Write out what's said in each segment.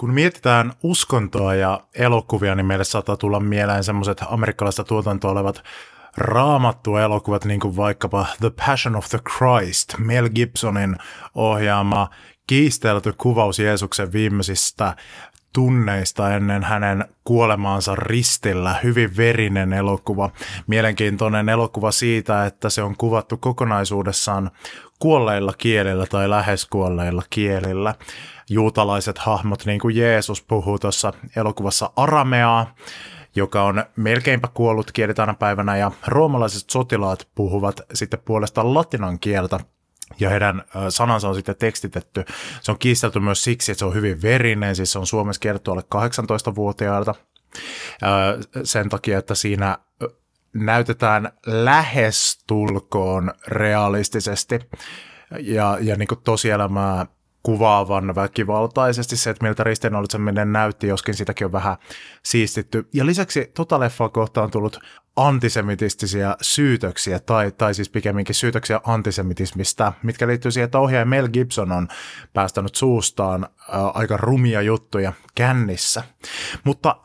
Kun mietitään uskontoa ja elokuvia, niin meille saattaa tulla mieleen semmoiset amerikkalaista tuotantoa olevat raamattu elokuvat, niin kuin vaikkapa The Passion of the Christ, Mel Gibsonin ohjaama kiistelty kuvaus Jeesuksen viimeisistä tunneista ennen hänen kuolemaansa ristillä. Hyvin verinen elokuva. Mielenkiintoinen elokuva siitä, että se on kuvattu kokonaisuudessaan kuolleilla kielillä tai lähes kuolleilla kielillä. Juutalaiset hahmot, niin kuin Jeesus puhuu tuossa elokuvassa arameaa, joka on melkeinpä kuollut kieli tänä päivänä, ja roomalaiset sotilaat puhuvat sitten puolestaan latinan kieltä, ja heidän sanansa on sitten tekstitetty. Se on kiistelty myös siksi, että se on hyvin verinen, siis se on suomessa kerrottu alle 18-vuotiailta. Sen takia, että siinä näytetään lähestulkoon realistisesti ja, ja niin kuin tosielämää kuvaavan väkivaltaisesti se, että miltä ristiinnaulitseminen näytti, joskin sitäkin on vähän siistitty. Ja lisäksi tota leffaa kohtaan on tullut antisemitistisiä syytöksiä, tai, tai siis pikemminkin syytöksiä antisemitismistä, mitkä liittyy siihen, että ohjaaja Mel Gibson on päästänyt suustaan ää, aika rumia juttuja kännissä. Mutta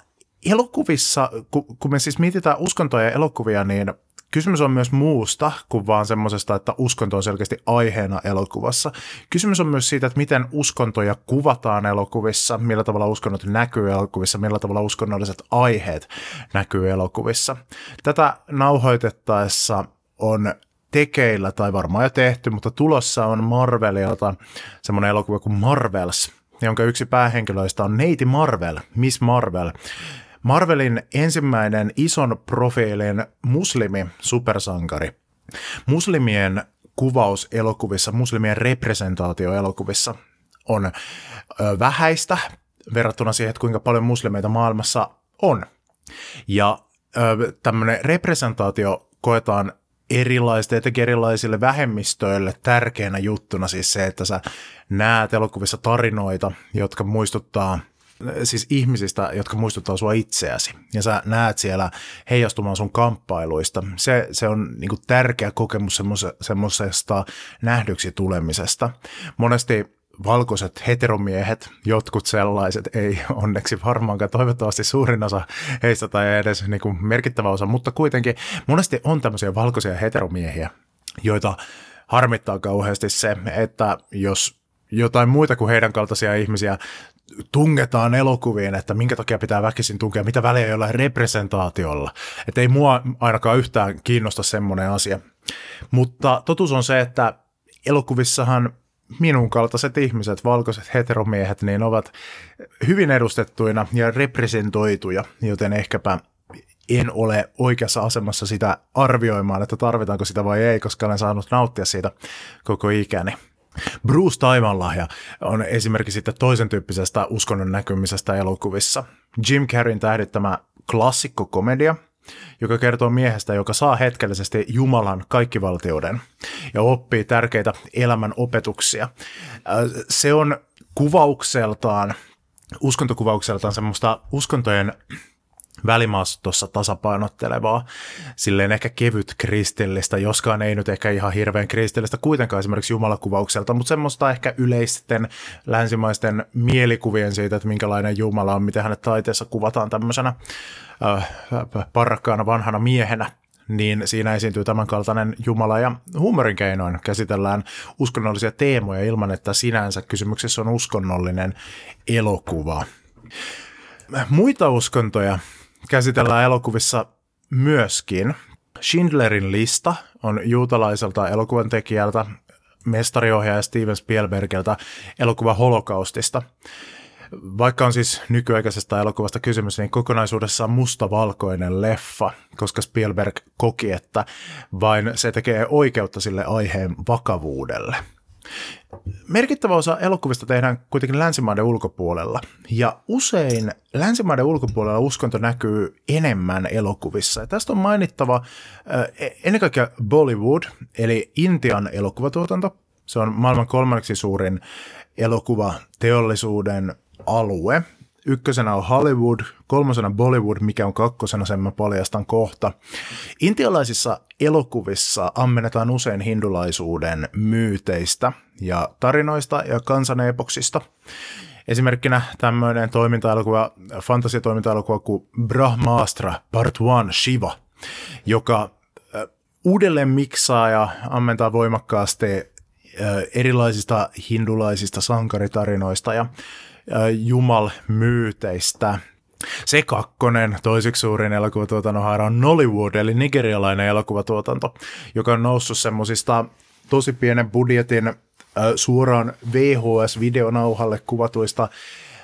elokuvissa, kun, me siis mietitään uskontoja ja elokuvia, niin Kysymys on myös muusta kuin vaan semmoisesta, että uskonto on selkeästi aiheena elokuvassa. Kysymys on myös siitä, että miten uskontoja kuvataan elokuvissa, millä tavalla uskonnot näkyy elokuvissa, millä tavalla uskonnolliset aiheet näkyy elokuvissa. Tätä nauhoitettaessa on tekeillä tai varmaan jo tehty, mutta tulossa on Marvelilta semmoinen elokuva kuin Marvels, jonka yksi päähenkilöistä on Neiti Marvel, Miss Marvel, Marvelin ensimmäinen ison profiilin muslimi supersankari. Muslimien kuvaus elokuvissa, muslimien representaatio elokuvissa on vähäistä verrattuna siihen, että kuinka paljon muslimeita maailmassa on. Ja tämmöinen representaatio koetaan erilaisten, etenkin erilaisille vähemmistöille tärkeänä juttuna siis se, että sä näet elokuvissa tarinoita, jotka muistuttaa – siis ihmisistä, jotka muistuttaa sua itseäsi. Ja sä näet siellä heijastumaan sun kamppailuista. Se, se on niin kuin tärkeä kokemus semmoisesta nähdyksi tulemisesta. Monesti valkoiset heteromiehet, jotkut sellaiset, ei onneksi varmaankaan, toivottavasti suurin osa heistä tai edes niin kuin merkittävä osa, mutta kuitenkin monesti on tämmöisiä valkoisia heteromiehiä, joita harmittaa kauheasti se, että jos jotain muita kuin heidän kaltaisia ihmisiä tungetaan elokuviin, että minkä takia pitää väkisin tunkea, mitä väliä jollain representaatiolla. Että ei mua ainakaan yhtään kiinnosta semmoinen asia. Mutta totuus on se, että elokuvissahan minun kaltaiset ihmiset, valkoiset heteromiehet, niin ovat hyvin edustettuina ja representoituja, joten ehkäpä en ole oikeassa asemassa sitä arvioimaan, että tarvitaanko sitä vai ei, koska olen saanut nauttia siitä koko ikäni. Bruce Taivanlahja on esimerkiksi sitten toisen tyyppisestä uskonnon näkymisestä elokuvissa. Jim Carreyn tähdittämä klassikkokomedia, joka kertoo miehestä, joka saa hetkellisesti Jumalan kaikkivaltiuden ja oppii tärkeitä elämän opetuksia. Äh, se on kuvaukseltaan, uskontokuvaukseltaan semmoista uskontojen välimaastossa tasapainottelevaa, silleen ehkä kevyt kristillistä, joskaan ei nyt ehkä ihan hirveän kristillistä kuitenkaan esimerkiksi jumalakuvaukselta, mutta semmoista ehkä yleisten länsimaisten mielikuvien siitä, että minkälainen Jumala on, miten hänet taiteessa kuvataan tämmöisenä äh, parrakkaana vanhana miehenä, niin siinä esiintyy tämänkaltainen Jumala ja huumorin keinoin käsitellään uskonnollisia teemoja ilman, että sinänsä kysymyksessä on uskonnollinen elokuva. Muita uskontoja käsitellään elokuvissa myöskin. Schindlerin lista on juutalaiselta elokuvan tekijältä, mestariohjaaja Steven Spielbergiltä elokuva holokaustista. Vaikka on siis nykyaikaisesta elokuvasta kysymys, niin kokonaisuudessaan mustavalkoinen leffa, koska Spielberg koki, että vain se tekee oikeutta sille aiheen vakavuudelle. Merkittävä osa elokuvista tehdään kuitenkin länsimaiden ulkopuolella, ja usein länsimaiden ulkopuolella uskonto näkyy enemmän elokuvissa. Ja tästä on mainittava äh, ennen kaikkea Bollywood, eli Intian elokuvatuotanto. Se on maailman kolmanneksi suurin elokuvateollisuuden alue. Ykkösenä on Hollywood, kolmosena Bollywood, mikä on kakkosena, sen mä paljastan kohta. Intialaisissa elokuvissa ammennetaan usein hindulaisuuden myyteistä ja tarinoista ja kansanepoksista. Esimerkkinä tämmöinen toiminta-elokuva, fantasiatoiminta-elokuva kuin Brahmastra Part 1 Shiva, joka uudelleen miksaa ja ammentaa voimakkaasti erilaisista hindulaisista sankaritarinoista ja jumalmyyteistä. Se kakkonen, toiseksi suurin elokuvatuotannon haara on Nollywood, eli nigerialainen elokuvatuotanto, joka on noussut semmoisista tosi pienen budjetin suoraan VHS-videonauhalle kuvatuista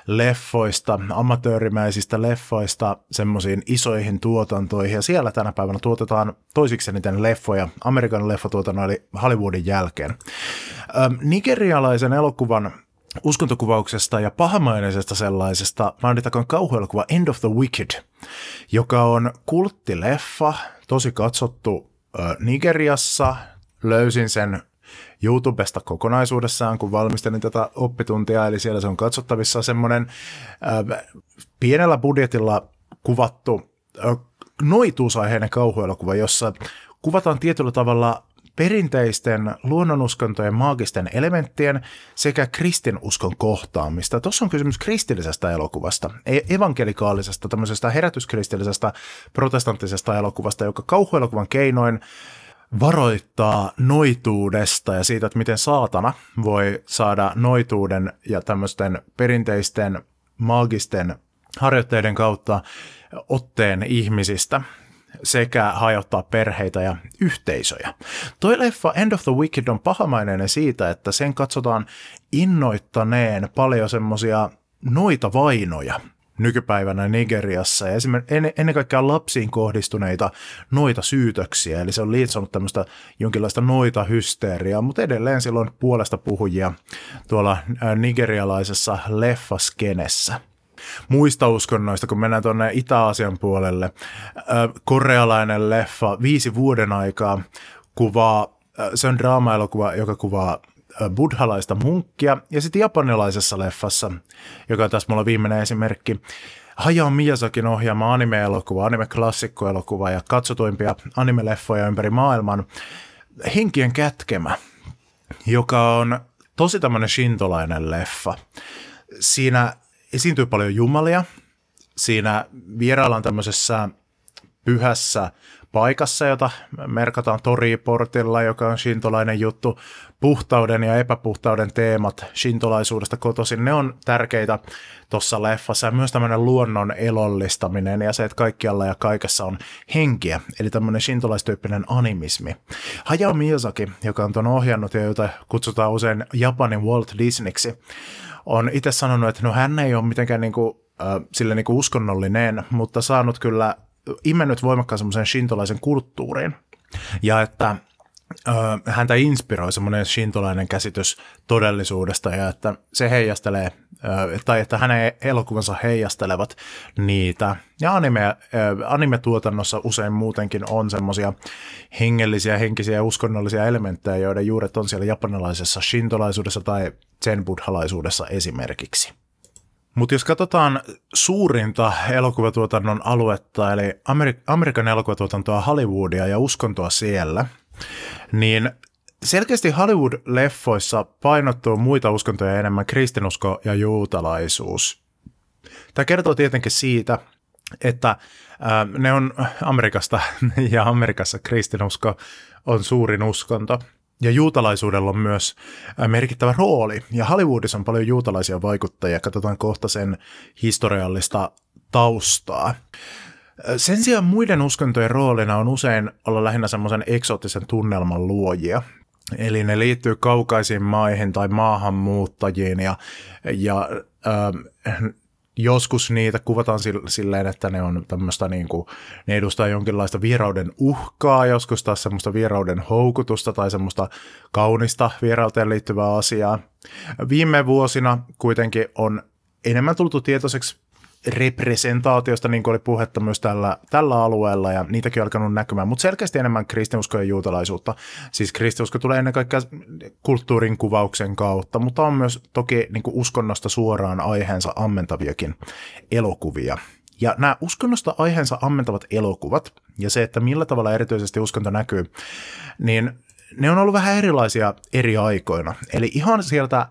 leffoista, amatöörimäisistä leffoista semmoisiin isoihin tuotantoihin. Ja siellä tänä päivänä tuotetaan toisiksi eniten leffoja Amerikan leffatuotannon eli Hollywoodin jälkeen. Nigerialaisen elokuvan uskontokuvauksesta ja pahamaineisesta sellaisesta mainittakoon kauhuelokuva End of the Wicked, joka on kulttileffa, tosi katsottu Nigeriassa. Löysin sen YouTubesta kokonaisuudessaan, kun valmistelin tätä oppituntia, eli siellä se on katsottavissa semmoinen äh, pienellä budjetilla kuvattu äh, noituusaiheinen kauhuelokuva, jossa kuvataan tietyllä tavalla perinteisten luonnonuskontojen maagisten elementtien sekä kristinuskon kohtaamista. Tuossa on kysymys kristillisestä elokuvasta, e- evankelikaalisesta, tämmöisestä herätyskristillisestä protestanttisesta elokuvasta, joka kauhuelokuvan keinoin varoittaa noituudesta ja siitä, että miten saatana voi saada noituuden ja tämmöisten perinteisten maagisten harjoitteiden kautta otteen ihmisistä sekä hajottaa perheitä ja yhteisöjä. Toi leffa End of the Wicked on pahamainen siitä, että sen katsotaan innoittaneen paljon semmosia noita vainoja nykypäivänä Nigeriassa. Ja ennen kaikkea lapsiin kohdistuneita noita syytöksiä, eli se on liitsonut tämmöistä jonkinlaista noita hysteeriaa, mutta edelleen silloin puolesta puhujia tuolla nigerialaisessa leffaskenessä muista uskonnoista, kun mennään tuonne Itä-Aasian puolelle. Korealainen leffa Viisi vuoden aikaa kuvaa, se on draama-elokuva, joka kuvaa buddhalaista munkkia. Ja sitten japanilaisessa leffassa, joka on tässä mulla viimeinen esimerkki, Hayao Miyazakin ohjaama anime-elokuva, anime-klassikkoelokuva ja katsotuimpia anime-leffoja ympäri maailman, Henkien kätkemä, joka on tosi tämmöinen shintolainen leffa. Siinä esiintyy paljon jumalia. Siinä vieraillaan tämmöisessä pyhässä paikassa, jota merkataan toriportilla, joka on shintolainen juttu. Puhtauden ja epäpuhtauden teemat shintolaisuudesta kotoisin, ne on tärkeitä tuossa leffassa. Ja myös tämmöinen luonnon elollistaminen ja se, että kaikkialla ja kaikessa on henkiä, eli tämmöinen shintolaistyyppinen animismi. Hayao Miyazaki, joka on tuon ohjannut ja jota kutsutaan usein Japanin Walt Disneyksi, on itse sanonut, että no hän ei ole mitenkään niin kuin, äh, sille niin kuin uskonnollinen, mutta saanut kyllä imennyt voimakkaan semmoisen shintolaisen kulttuuriin. Ja että häntä inspiroi semmoinen shintolainen käsitys todellisuudesta ja että se heijastelee, tai että hänen elokuvansa heijastelevat niitä. Ja anime, anime-tuotannossa usein muutenkin on semmoisia hengellisiä, henkisiä ja uskonnollisia elementtejä, joiden juuret on siellä japanilaisessa shintolaisuudessa tai zen-buddhalaisuudessa esimerkiksi. Mutta jos katsotaan suurinta elokuvatuotannon aluetta, eli Amerik- Amerikan elokuvatuotantoa Hollywoodia ja uskontoa siellä, niin selkeästi Hollywood-leffoissa painottuu muita uskontoja enemmän kristinusko ja juutalaisuus. Tämä kertoo tietenkin siitä, että ne on Amerikasta ja Amerikassa kristinusko on suurin uskonto – ja juutalaisuudella on myös merkittävä rooli. Ja Hollywoodissa on paljon juutalaisia vaikuttajia. Katsotaan kohta sen historiallista taustaa. Sen sijaan muiden uskontojen roolina on usein olla lähinnä semmoisen eksoottisen tunnelman luojia. Eli ne liittyy kaukaisiin maihin tai maahanmuuttajiin ja, ja äh, joskus niitä kuvataan silleen, että ne on tämmöistä niin kuin, ne edustaa jonkinlaista vierauden uhkaa, joskus taas semmoista vierauden houkutusta tai semmoista kaunista vierauteen liittyvää asiaa. Viime vuosina kuitenkin on enemmän tultu tietoiseksi representaatiosta, niin kuin oli puhetta myös tällä, tällä alueella, ja niitäkin on alkanut näkymään, mutta selkeästi enemmän kristinuskoa ja juutalaisuutta. Siis kristinusko tulee ennen kaikkea kulttuurin kuvauksen kautta, mutta on myös toki niin kuin uskonnosta suoraan aiheensa ammentaviakin elokuvia. Ja nämä uskonnosta aiheensa ammentavat elokuvat, ja se, että millä tavalla erityisesti uskonto näkyy, niin ne on ollut vähän erilaisia eri aikoina. Eli ihan sieltä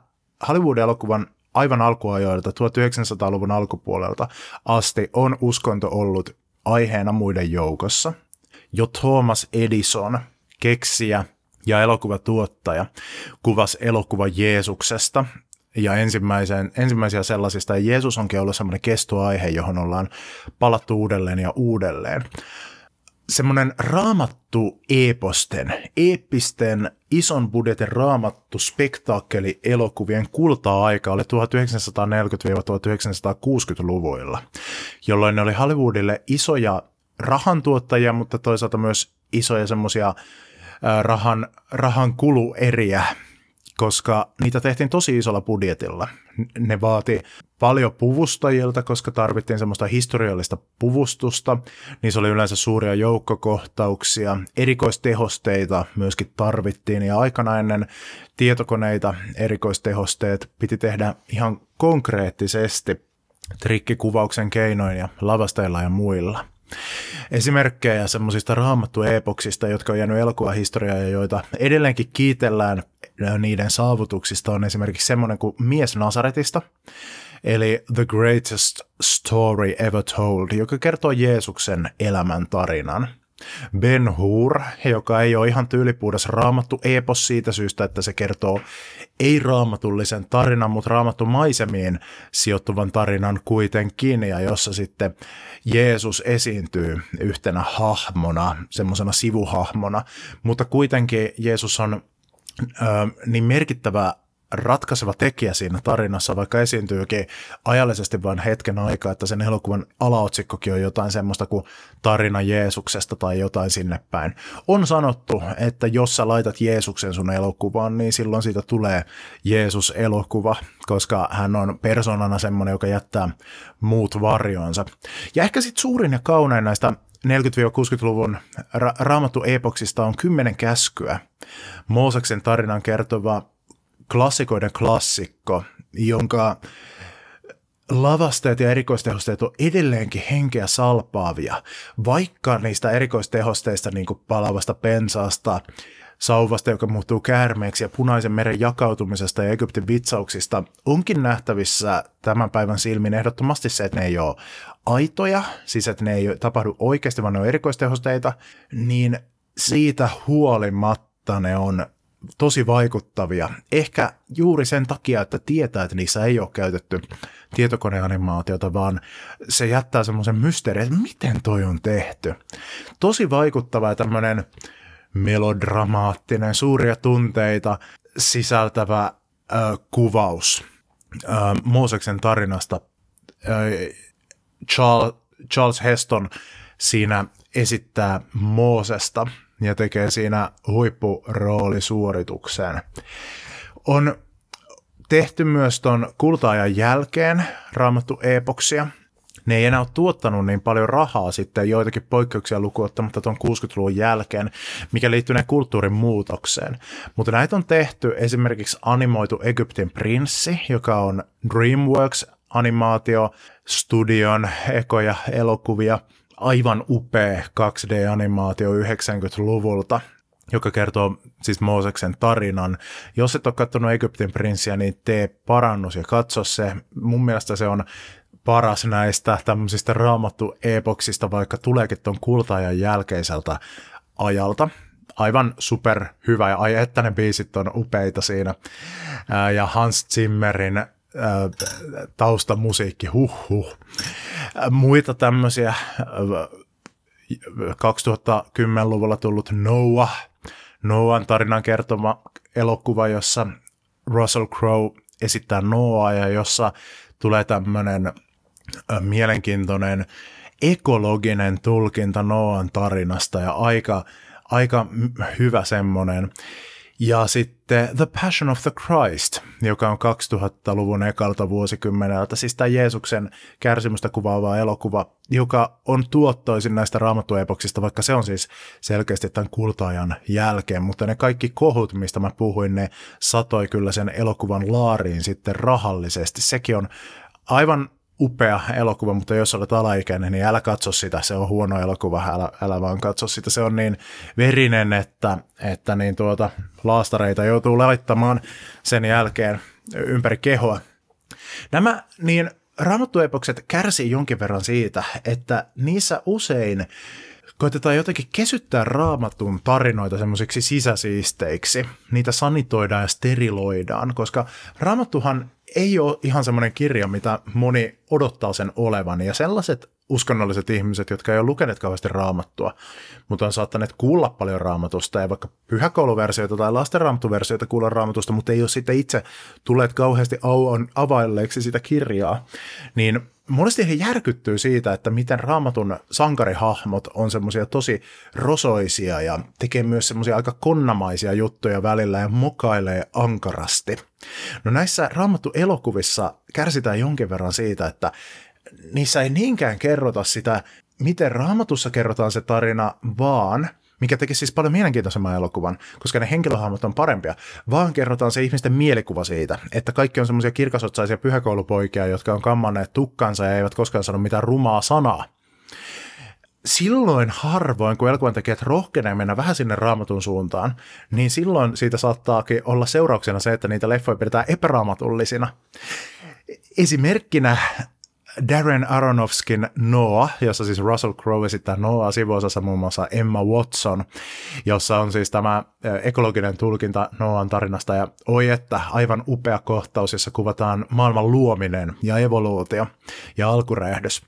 Hollywood-elokuvan aivan alkuajoilta 1900-luvun alkupuolelta asti on uskonto ollut aiheena muiden joukossa. Jo Thomas Edison, keksijä ja elokuvatuottaja, kuvasi elokuva Jeesuksesta ja ensimmäisen, ensimmäisiä sellaisista. Ja Jeesus onkin ollut semmoinen kestoaihe, johon ollaan palattu uudelleen ja uudelleen semmoinen raamattu eposten, eeppisten, ison budjetin raamattu spektaakkeli elokuvien kulta-aika oli 1940-1960-luvuilla, jolloin ne oli Hollywoodille isoja rahantuottajia, mutta toisaalta myös isoja semmoisia rahan, rahan kulueriä, koska niitä tehtiin tosi isolla budjetilla. Ne vaati paljon puvustajilta, koska tarvittiin semmoista historiallista puvustusta. Se oli yleensä suuria joukkokohtauksia. Erikoistehosteita myöskin tarvittiin ja aikana ennen tietokoneita erikoistehosteet piti tehdä ihan konkreettisesti trikkikuvauksen keinoin ja lavasteilla ja muilla. Esimerkkejä semmoisista raamattuepoksista, jotka on jäänyt elokuvahistoriaan ja joita edelleenkin kiitellään niiden saavutuksista, on esimerkiksi semmoinen kuin Mies Nasaretista, eli The Greatest Story Ever Told, joka kertoo Jeesuksen elämän tarinan. Ben Hur, joka ei ole ihan tyylipuudas raamattu epos siitä syystä, että se kertoo ei-raamatullisen tarinan, mutta raamattu maisemiin sijoittuvan tarinan kuitenkin, ja jossa sitten Jeesus esiintyy yhtenä hahmona, semmoisena sivuhahmona, mutta kuitenkin Jeesus on niin merkittävä ratkaiseva tekijä siinä tarinassa, vaikka esiintyykin ajallisesti vain hetken aikaa, että sen elokuvan alaotsikkokin on jotain semmoista kuin tarina Jeesuksesta tai jotain sinne päin. On sanottu, että jos sä laitat Jeesuksen sun elokuvaan, niin silloin siitä tulee Jeesus-elokuva, koska hän on persoonana semmoinen, joka jättää muut varjoonsa. Ja ehkä sitten suurin ja kaunein näistä 40-60-luvun ra- raamattu epoksista on kymmenen käskyä. Mooseksen tarinan kertova klassikoiden klassikko, jonka lavasteet ja erikoistehosteet on edelleenkin henkeä salpaavia, vaikka niistä erikoistehosteista niin kuin palavasta pensaasta, sauvasta, joka muuttuu käärmeeksi ja punaisen meren jakautumisesta ja Egyptin vitsauksista onkin nähtävissä tämän päivän silmin ehdottomasti se, että ne ei ole aitoja, siis että ne ei tapahdu oikeasti, vaan ne on erikoistehosteita, niin siitä huolimatta ne on tosi vaikuttavia. Ehkä juuri sen takia, että tietää, että niissä ei ole käytetty tietokoneanimaatiota, vaan se jättää semmoisen mysteerin, että miten toi on tehty. Tosi vaikuttava ja tämmöinen melodramaattinen, suuria tunteita sisältävä äh, kuvaus äh, Mooseksen tarinasta. Äh, Charles, Charles Heston siinä esittää Moosesta – ja tekee siinä huippuroolisuorituksen. On tehty myös tuon kultaajan jälkeen raamattu epoksia. Ne ei enää ole tuottanut niin paljon rahaa sitten joitakin poikkeuksia lukuottamatta tuon 60-luvun jälkeen, mikä liittyy näin kulttuurin muutokseen. Mutta näitä on tehty esimerkiksi animoitu Egyptin prinssi, joka on DreamWorks animaatio, studion ekoja elokuvia – aivan upea 2D-animaatio 90-luvulta, joka kertoo siis Mooseksen tarinan. Jos et ole katsonut Egyptin prinssiä, niin tee parannus ja katso se. Mun mielestä se on paras näistä tämmöisistä raamattu-epoksista, vaikka tuleekin tuon kultaajan jälkeiseltä ajalta. Aivan super hyvä ja ai että ne biisit on upeita siinä. Ja Hans Zimmerin taustamusiikki, huh huh. Muita tämmöisiä 2010-luvulla tullut Noah, Noahan tarinan kertoma elokuva, jossa Russell Crowe esittää Noah ja jossa tulee tämmöinen mielenkiintoinen ekologinen tulkinta Noan tarinasta ja aika, aika hyvä semmoinen. Ja sitten The Passion of the Christ, joka on 2000-luvun ekalta vuosikymmeneltä, siis tämä Jeesuksen kärsimystä kuvaava elokuva, joka on tuottoisin näistä raamattuepoksista, vaikka se on siis selkeästi tämän kultaajan jälkeen, mutta ne kaikki kohut, mistä mä puhuin, ne satoi kyllä sen elokuvan laariin sitten rahallisesti. Sekin on aivan upea elokuva, mutta jos olet alaikäinen, niin älä katso sitä, se on huono elokuva, älä, älä vaan katso sitä, se on niin verinen, että, että niin tuota, laastareita joutuu laittamaan sen jälkeen ympäri kehoa. Nämä niin raamattuepokset kärsii jonkin verran siitä, että niissä usein koitetaan jotenkin kesyttää raamatun tarinoita semmoisiksi sisäsiisteiksi. Niitä sanitoidaan ja steriloidaan, koska raamattuhan ei ole ihan semmoinen kirja, mitä moni odottaa sen olevan. Ja sellaiset uskonnolliset ihmiset, jotka ei ole lukeneet kauheasti raamattua, mutta on saattaneet kuulla paljon raamatusta ja vaikka pyhäkouluversioita tai lastenraamattuversioita kuulla raamatusta, mutta ei ole sitten itse tulleet kauheasti availleeksi sitä kirjaa, niin monesti he järkyttyy siitä, että miten raamatun sankarihahmot on semmoisia tosi rosoisia ja tekee myös semmoisia aika konnamaisia juttuja välillä ja mokailee ankarasti. No näissä raamattu elokuvissa kärsitään jonkin verran siitä, että niissä ei niinkään kerrota sitä, miten raamatussa kerrotaan se tarina, vaan mikä teki siis paljon mielenkiintoisemman elokuvan, koska ne henkilöhahmot on parempia, vaan kerrotaan se ihmisten mielikuva siitä, että kaikki on semmoisia kirkasotsaisia pyhäkoulupoikia, jotka on kammanneet tukkansa ja eivät koskaan sano mitään rumaa sanaa. Silloin harvoin, kun elokuvan tekijät rohkenee mennä vähän sinne raamatun suuntaan, niin silloin siitä saattaakin olla seurauksena se, että niitä leffoja pidetään epäraamatullisina. Esimerkkinä Darren Aronofskin Noah, jossa siis Russell Crowe esittää Noah sivuosassa muun muassa Emma Watson, jossa on siis tämä ekologinen tulkinta Noan tarinasta ja oi että aivan upea kohtaus, jossa kuvataan maailman luominen ja evoluutio ja alkuräjähdys.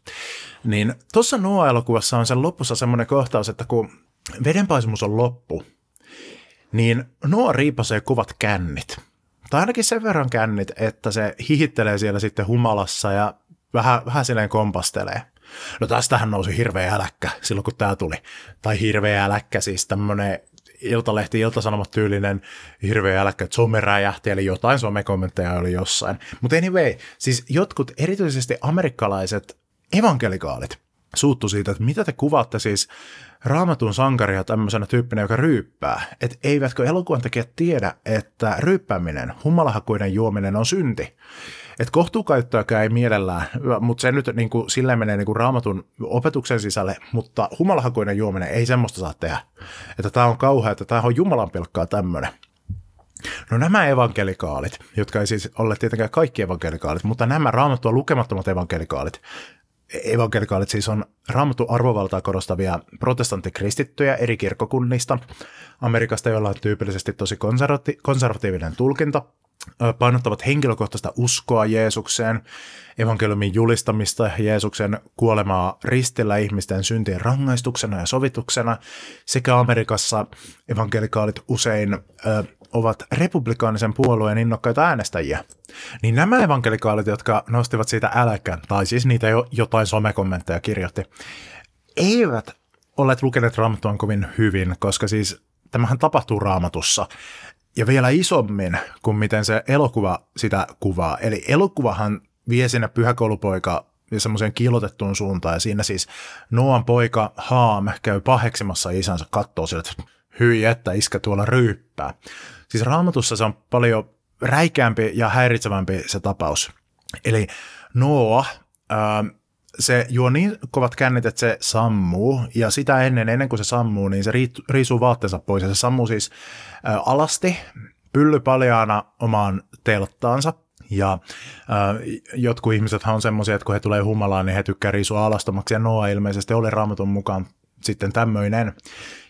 Niin tuossa Noah-elokuvassa on sen lopussa semmoinen kohtaus, että kun vedenpaisumus on loppu, niin Noah riipasee kuvat kännit. Tai ainakin sen verran kännit, että se hihittelee siellä sitten humalassa ja vähän, vähän silleen kompastelee. No tästähän nousi hirveä äläkkä silloin, kun tämä tuli. Tai hirveä äläkkä, siis tämmöinen Iltalehti, Iltasanomat tyylinen hirveä äläkkä, että some räjähti, eli jotain somekommentteja oli jossain. Mutta anyway, siis jotkut erityisesti amerikkalaiset evankelikaalit suuttu siitä, että mitä te kuvaatte siis raamatun sankaria tämmöisenä tyyppinä, joka ryyppää. Että eivätkö elokuvan tekijät tiedä, että ryyppääminen, humalahakuinen juominen on synti. Että kohtuukäyttöäkään ei mielellään, mutta se nyt niin kuin, silleen menee niin kuin raamatun opetuksen sisälle, mutta humalahakuinen juominen ei semmoista saa tehdä. Että tämä on kauhea, että tämä on Jumalan pilkkaa tämmöinen. No nämä evankelikaalit, jotka ei siis ole tietenkään kaikki evankelikaalit, mutta nämä raamattua lukemattomat evankelikaalit, evankelikaalit siis on raamattu arvovaltaa korostavia protestanttikristittyjä eri kirkkokunnista Amerikasta, joilla on tyypillisesti tosi konservati- konservatiivinen tulkinta painottavat henkilökohtaista uskoa Jeesukseen, evankeliumin julistamista Jeesuksen kuolemaa ristillä ihmisten syntien rangaistuksena ja sovituksena, sekä Amerikassa evankelikaalit usein ö, ovat republikaanisen puolueen innokkaita äänestäjiä. Niin nämä evankelikaalit, jotka nostivat siitä äläkän, tai siis niitä jo jotain somekommentteja kirjoitti, eivät olleet lukeneet raamattua kovin hyvin, koska siis tämähän tapahtuu raamatussa ja vielä isommin kuin miten se elokuva sitä kuvaa. Eli elokuvahan vie sinne pyhäkoulupoika semmoiseen kiilotettuun suuntaan, ja siinä siis Noan poika Haam käy paheksimassa isänsä, kattoo sille, että hyi että iskä tuolla ryyppää. Siis raamatussa se on paljon räikeämpi ja häiritsevämpi se tapaus. Eli Noah, ää, se juo niin kovat kännit, että se sammuu, ja sitä ennen, ennen kuin se sammuu, niin se riisuu vaatteensa pois, ja se sammuu siis ä, alasti, pylly paljaana omaan telttaansa, ja ä, jotkut ihmiset on semmoisia, että kun he tulee humalaan, niin he tykkää riisua alastomaksi, ja Noa ilmeisesti oli raamatun mukaan sitten tämmöinen.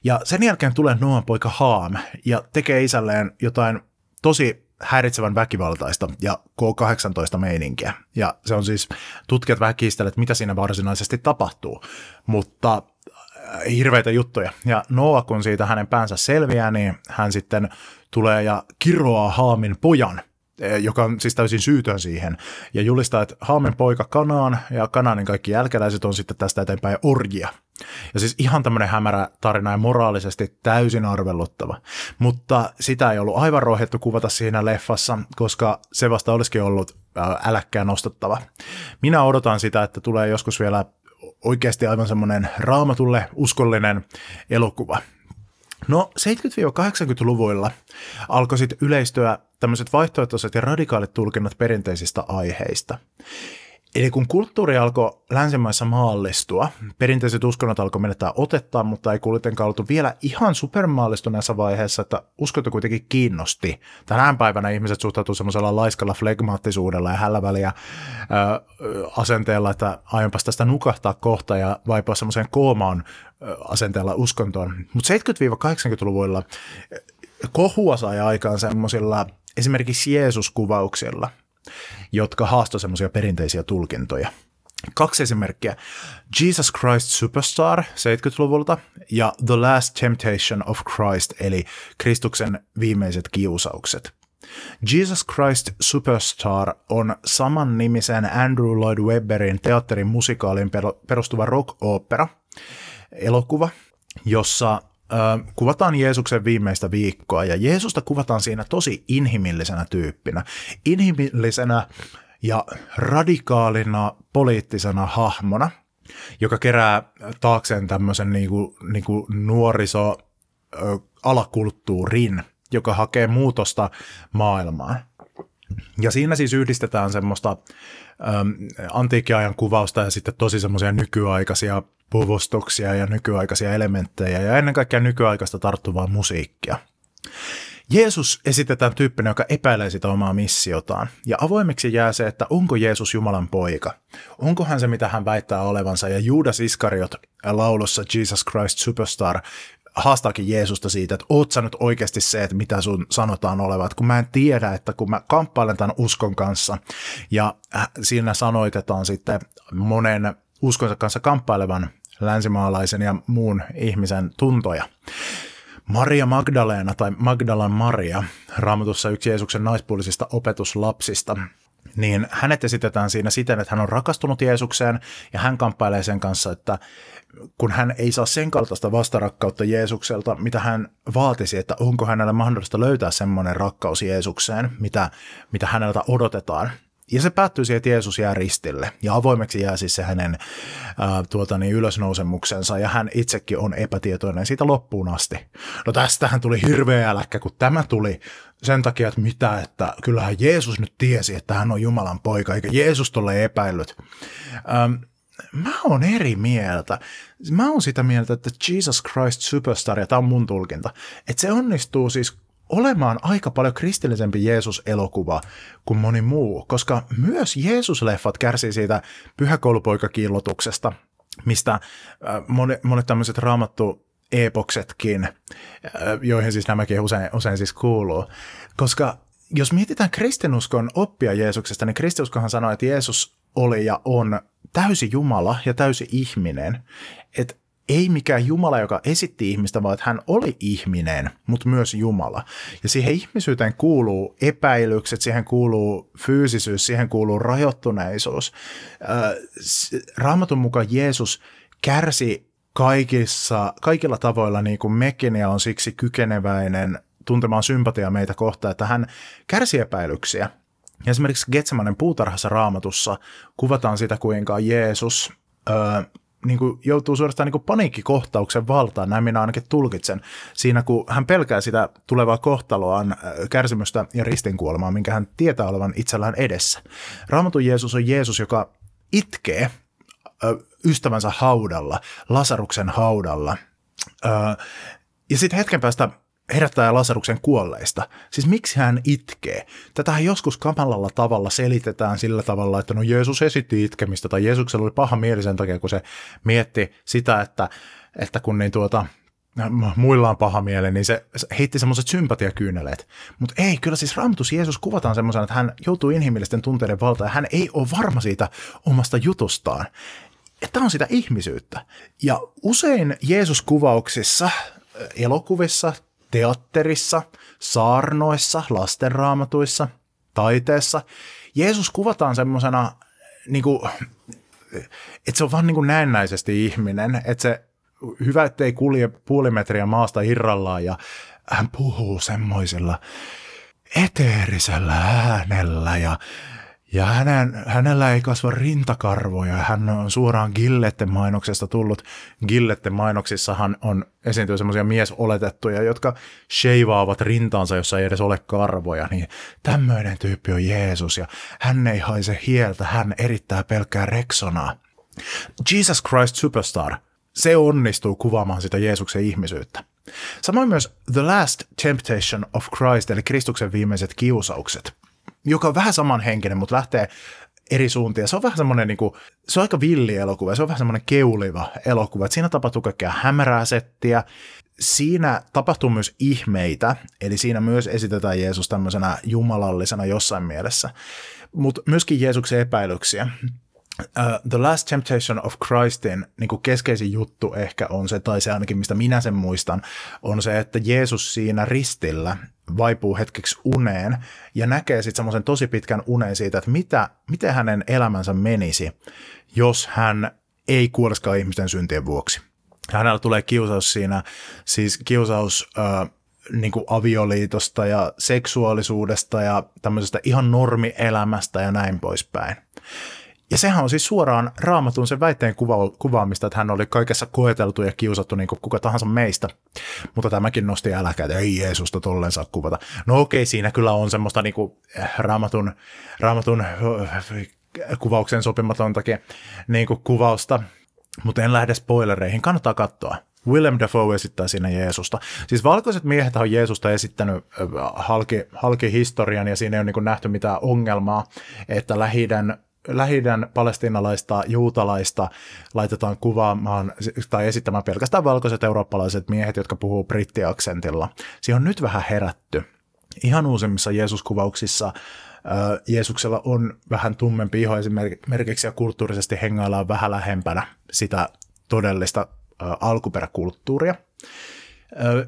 Ja sen jälkeen tulee Noan poika Haam, ja tekee isälleen jotain tosi häiritsevän väkivaltaista ja K-18-meininkiä. Ja se on siis, tutkijat vähän kiistelevät, mitä siinä varsinaisesti tapahtuu, mutta äh, hirveitä juttuja. Ja Noah, kun siitä hänen päänsä selviää, niin hän sitten tulee ja kiroaa Haamin pojan – Eh, joka on siis täysin syytön siihen, ja julistaa, että Haamen poika Kanaan ja Kanaanin kaikki jälkeläiset on sitten tästä eteenpäin orjia. Ja siis ihan tämmöinen hämärä tarina ja moraalisesti täysin arveluttava. Mutta sitä ei ollut aivan rohjettu kuvata siinä leffassa, koska se vasta olisikin ollut äläkkään nostettava. Minä odotan sitä, että tulee joskus vielä oikeasti aivan semmoinen raamatulle uskollinen elokuva. No 70-80-luvuilla alkoi sitten yleistyä tämmöiset vaihtoehtoiset ja radikaalit tulkinnat perinteisistä aiheista. Eli kun kulttuuri alkoi länsimaissa maallistua, perinteiset uskonnot alkoi menettää otettaa, mutta ei kuitenkaan oltu vielä ihan supermaallistuneessa vaiheessa, että uskonto kuitenkin kiinnosti. Tänään päivänä ihmiset suhtautuu semmoisella laiskalla flegmaattisuudella ja hälläväliä ää, asenteella, että aionpas tästä nukahtaa kohta ja vaipua semmoiseen koomaan asenteella uskontoon. Mutta 70-80-luvuilla kohua sai aikaan semmoisilla esimerkiksi Jeesus-kuvauksilla, jotka haastoi semmoisia perinteisiä tulkintoja. Kaksi esimerkkiä. Jesus Christ Superstar 70-luvulta ja The Last Temptation of Christ, eli Kristuksen viimeiset kiusaukset. Jesus Christ Superstar on saman nimisen Andrew Lloyd Webberin teatterin musikaaliin perustuva rock-opera, elokuva, jossa kuvataan Jeesuksen viimeistä viikkoa ja Jeesusta kuvataan siinä tosi inhimillisenä tyyppinä. Inhimillisenä ja radikaalina poliittisena hahmona, joka kerää taakseen tämmöisen niinku, niinku nuoriso alakulttuurin, joka hakee muutosta maailmaan. Ja siinä siis yhdistetään semmoista äm, antiikkiajan kuvausta ja sitten tosi semmoisia nykyaikaisia puvustuksia ja nykyaikaisia elementtejä ja ennen kaikkea nykyaikaista tarttuvaa musiikkia. Jeesus esitetään tyyppinä, joka epäilee sitä omaa missiotaan. Ja avoimeksi jää se, että onko Jeesus Jumalan poika. Onko hän se, mitä hän väittää olevansa. Ja Juudas Iskariot laulossa Jesus Christ Superstar haastaakin Jeesusta siitä, että oot sä nyt oikeasti se, että mitä sun sanotaan olevat, kun mä en tiedä, että kun mä kamppailen tämän uskon kanssa ja äh, siinä sanoitetaan sitten monen uskonsa kanssa kamppailevan länsimaalaisen ja muun ihmisen tuntoja. Maria Magdalena tai Magdalan Maria, raamatussa yksi Jeesuksen naispuolisista opetuslapsista, niin hänet esitetään siinä siten, että hän on rakastunut Jeesukseen ja hän kamppailee sen kanssa, että kun hän ei saa sen kaltaista vastarakkautta Jeesukselta, mitä hän vaatisi, että onko hänellä mahdollista löytää semmoinen rakkaus Jeesukseen, mitä, mitä häneltä odotetaan, ja se päättyy siihen, että Jeesus jää ristille ja avoimeksi jää siis se hänen ää, tuota, niin, ylösnousemuksensa ja hän itsekin on epätietoinen siitä loppuun asti. No tästähän tuli hirveä äläkkä, kun tämä tuli sen takia, että mitä, että kyllähän Jeesus nyt tiesi, että hän on Jumalan poika, eikä Jeesus tolle epäillyt. Ähm, mä oon eri mieltä. Mä oon sitä mieltä, että Jesus Christ Superstar, ja tämä on mun tulkinta, että se onnistuu siis olemaan aika paljon kristillisempi Jeesus-elokuva kuin moni muu, koska myös Jeesus-leffat kärsii siitä pyhäkoulupoikakiillotuksesta, mistä äh, monet, monet tämmöiset raamattu epoksetkin, äh, joihin siis nämäkin usein, usein siis kuuluu. Koska jos mietitään kristinuskon oppia Jeesuksesta, niin kristinuskohan sanoo, että Jeesus oli ja on täysi Jumala ja täysi ihminen. Että ei mikään Jumala, joka esitti ihmistä, vaan että hän oli ihminen, mutta myös Jumala. Ja siihen ihmisyyteen kuuluu epäilykset, siihen kuuluu fyysisyys, siihen kuuluu rajoittuneisuus. Raamatun mukaan Jeesus kärsi kaikissa, kaikilla tavoilla niin kuin mekin ja on siksi kykeneväinen tuntemaan sympatiaa meitä kohtaan, että hän kärsi epäilyksiä. Ja esimerkiksi Getsemanen puutarhassa raamatussa kuvataan sitä, kuinka Jeesus niin kuin joutuu suorastaan niin kuin paniikkikohtauksen valtaan, näin minä ainakin tulkitsen, siinä kun hän pelkää sitä tulevaa kohtaloaan, kärsimystä ja ristinkuolemaa, minkä hän tietää olevan itsellään edessä. Raamatun Jeesus on Jeesus, joka itkee ystävänsä haudalla, Lasaruksen haudalla. Ja sitten hetken päästä herättää Lasaruksen kuolleista. Siis miksi hän itkee? Tätähän joskus kamalalla tavalla selitetään sillä tavalla, että no Jeesus esitti itkemistä, tai Jeesuksella oli paha mieli sen takia, kun se mietti sitä, että, että kun niin tuota, muilla on paha mieli, niin se heitti semmoiset sympatiakyyneleet. Mutta ei, kyllä siis Raamatus Jeesus kuvataan semmoisena, että hän joutuu inhimillisten tunteiden valtaan ja hän ei ole varma siitä omasta jutustaan. Että on sitä ihmisyyttä. Ja usein Jeesus-kuvauksissa, elokuvissa, teatterissa, saarnoissa, lastenraamatuissa, taiteessa, Jeesus kuvataan semmoisena, niin kuin, että se on vaan niin kuin näennäisesti ihminen, että se hyvä, ettei kulje puoli metriä maasta irrallaan ja hän puhuu semmoisella eteerisellä äänellä ja, ja hänen, hänellä ei kasva rintakarvoja. Hän on suoraan Gilletten mainoksesta tullut. Gilletten mainoksissahan on esiintyy semmoisia miesoletettuja, jotka sheivaavat rintaansa, jossa ei edes ole karvoja. Niin tämmöinen tyyppi on Jeesus ja hän ei haise hieltä, hän erittää pelkkää reksonaa. Jesus Christ Superstar – se onnistuu kuvaamaan sitä Jeesuksen ihmisyyttä. Samoin myös The Last Temptation of Christ, eli Kristuksen viimeiset kiusaukset, joka on vähän samanhenkinen, mutta lähtee eri suuntia. Se on vähän semmoinen, niin kuin, se on aika villi elokuva, se on vähän semmoinen keuliva elokuva. Että siinä tapahtuu kaikkea hämärää settiä, siinä tapahtuu myös ihmeitä, eli siinä myös esitetään Jeesus tämmöisenä jumalallisena jossain mielessä, mutta myöskin Jeesuksen epäilyksiä. Uh, The Last Temptation of Christin niin kuin keskeisin juttu ehkä on se, tai se ainakin mistä minä sen muistan, on se, että Jeesus siinä ristillä vaipuu hetkeksi uneen ja näkee sitten semmoisen tosi pitkän unen siitä, että mitä, miten hänen elämänsä menisi, jos hän ei kuoleskaan ihmisten syntien vuoksi. Hänellä tulee kiusaus siinä, siis kiusaus uh, niin kuin avioliitosta ja seksuaalisuudesta ja tämmöisestä ihan normielämästä ja näin poispäin. Ja sehän on siis suoraan raamatun sen väitteen kuva- kuvaamista, että hän oli kaikessa koeteltu ja kiusattu niin kuin kuka tahansa meistä. Mutta tämäkin nosti äläkää, että ei Jeesusta tolleen saa kuvata. No okei, siinä kyllä on semmoista niin kuin eh, raamatun, raamatun eh, kuvauksen sopimatontakin niin kuin kuvausta, mutta en lähde spoilereihin, kannattaa katsoa. Willem Dafoe esittää siinä Jeesusta. Siis valkoiset miehet on Jeesusta esittänyt eh, halki, halki historian ja siinä ei ole niin nähty mitään ongelmaa, että lähi lähidän palestinalaista, juutalaista laitetaan kuvaamaan tai esittämään pelkästään valkoiset eurooppalaiset miehet, jotka puhuu brittiaksentilla. Siihen on nyt vähän herätty. Ihan uusimmissa Jeesus-kuvauksissa Jeesuksella on vähän tummempi iho esimerkiksi ja kulttuurisesti hengaillaan vähän lähempänä sitä todellista alkuperäkulttuuria.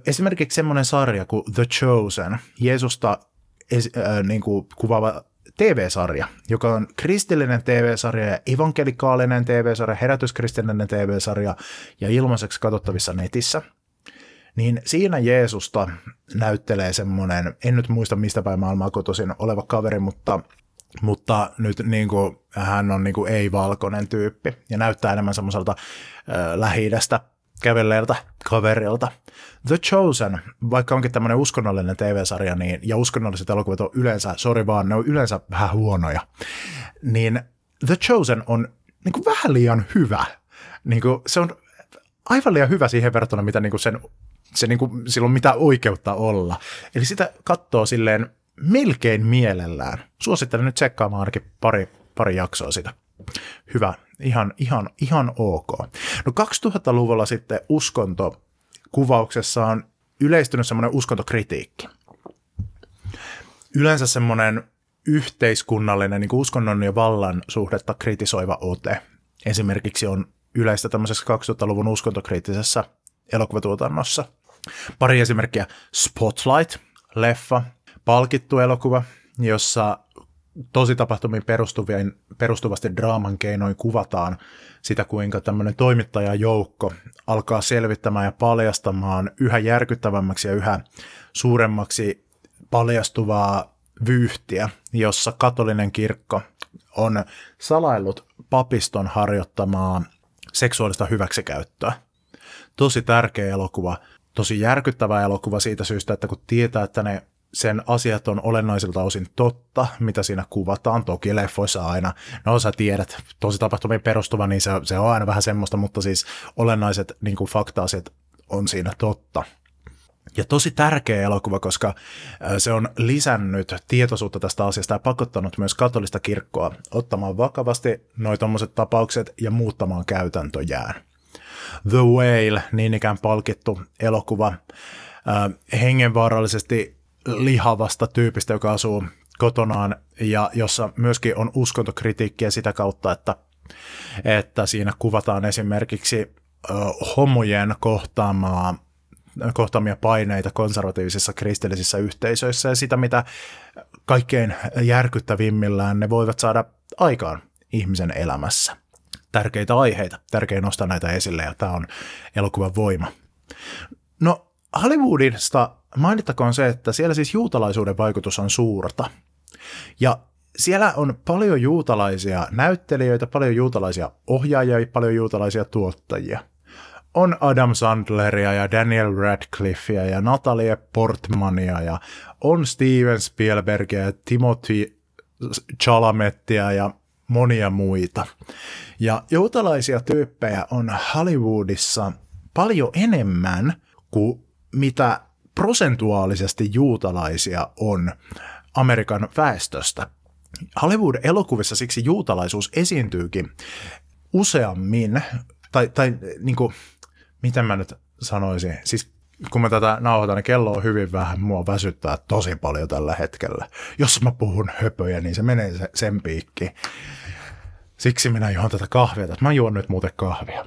Esimerkiksi semmoinen sarja kuin The Chosen, Jeesusta niin kuin kuvaava TV-sarja, joka on kristillinen TV-sarja ja evankelikaalinen TV-sarja, herätyskristillinen TV-sarja ja ilmaiseksi katsottavissa netissä. Niin siinä Jeesusta näyttelee semmoinen, en nyt muista mistä päin maailmaa kotoisin oleva kaveri, mutta, mutta nyt niin kuin, hän on niin kuin ei-valkoinen tyyppi ja näyttää enemmän semmoiselta äh, lähi kävelleeltä kaverilta. The Chosen, vaikka onkin tämmöinen uskonnollinen TV-sarja, niin, ja uskonnolliset elokuvat on yleensä, sori vaan, ne on yleensä vähän huonoja, niin The Chosen on niin kuin vähän liian hyvä. Niin kuin, se on aivan liian hyvä siihen verrattuna, mitä niin kuin sen, se niin kuin, sillä on mitä oikeutta olla. Eli sitä katsoo silleen melkein mielellään. Suosittelen nyt tsekkaamaan ainakin pari, pari jaksoa sitä. Hyvä, ihan, ihan, ihan ok. No 2000-luvulla sitten uskonto kuvauksessa on yleistynyt semmoinen uskontokritiikki. Yleensä semmoinen yhteiskunnallinen niin uskonnon ja vallan suhdetta kritisoiva ote. Esimerkiksi on yleistä tämmöisessä 2000-luvun uskontokriittisessä elokuvatuotannossa. Pari esimerkkiä. Spotlight, leffa, palkittu elokuva, jossa tosi tapahtumiin perustuvien, perustuvasti draaman keinoin kuvataan sitä, kuinka tämmöinen toimittajajoukko alkaa selvittämään ja paljastamaan yhä järkyttävämmäksi ja yhä suuremmaksi paljastuvaa vyyhtiä, jossa katolinen kirkko on salaillut papiston harjoittamaa seksuaalista hyväksikäyttöä. Tosi tärkeä elokuva, tosi järkyttävä elokuva siitä syystä, että kun tietää, että ne sen asiat on olennaisilta osin totta, mitä siinä kuvataan. Toki leffoissa aina, no sä tiedät, tosi tapahtumiin perustuva, niin se, se on aina vähän semmoista, mutta siis olennaiset niin kuin fakta-asiat on siinä totta. Ja tosi tärkeä elokuva, koska se on lisännyt tietoisuutta tästä asiasta ja pakottanut myös katolista kirkkoa ottamaan vakavasti noin tuommoiset tapaukset ja muuttamaan käytäntöjään. The Whale, niin ikään palkittu elokuva hengenvaarallisesti lihavasta tyypistä, joka asuu kotonaan ja jossa myöskin on uskontokritiikkiä sitä kautta, että, että siinä kuvataan esimerkiksi homojen kohtaamaa kohtaamia paineita konservatiivisissa kristillisissä yhteisöissä ja sitä, mitä kaikkein järkyttävimmillään ne voivat saada aikaan ihmisen elämässä. Tärkeitä aiheita, tärkeä nostaa näitä esille ja tämä on elokuvan voima. No Hollywoodista mainittakoon se, että siellä siis juutalaisuuden vaikutus on suurta. Ja siellä on paljon juutalaisia näyttelijöitä, paljon juutalaisia ohjaajia, paljon juutalaisia tuottajia – on Adam Sandleria ja Daniel Radcliffea ja Natalie Portmania ja on Steven Spielbergia ja Timothy Chalamettia ja monia muita. Ja juutalaisia tyyppejä on Hollywoodissa paljon enemmän kuin mitä prosentuaalisesti juutalaisia on Amerikan väestöstä. Hollywood-elokuvissa siksi juutalaisuus esiintyykin useammin, tai, tai niin kuin, miten mä nyt sanoisin, siis kun mä tätä nauhoitan, niin kello on hyvin vähän, mua väsyttää tosi paljon tällä hetkellä. Jos mä puhun höpöjä, niin se menee se, sen piikki. Siksi minä juon tätä kahvia. Mä juon nyt muuten kahvia.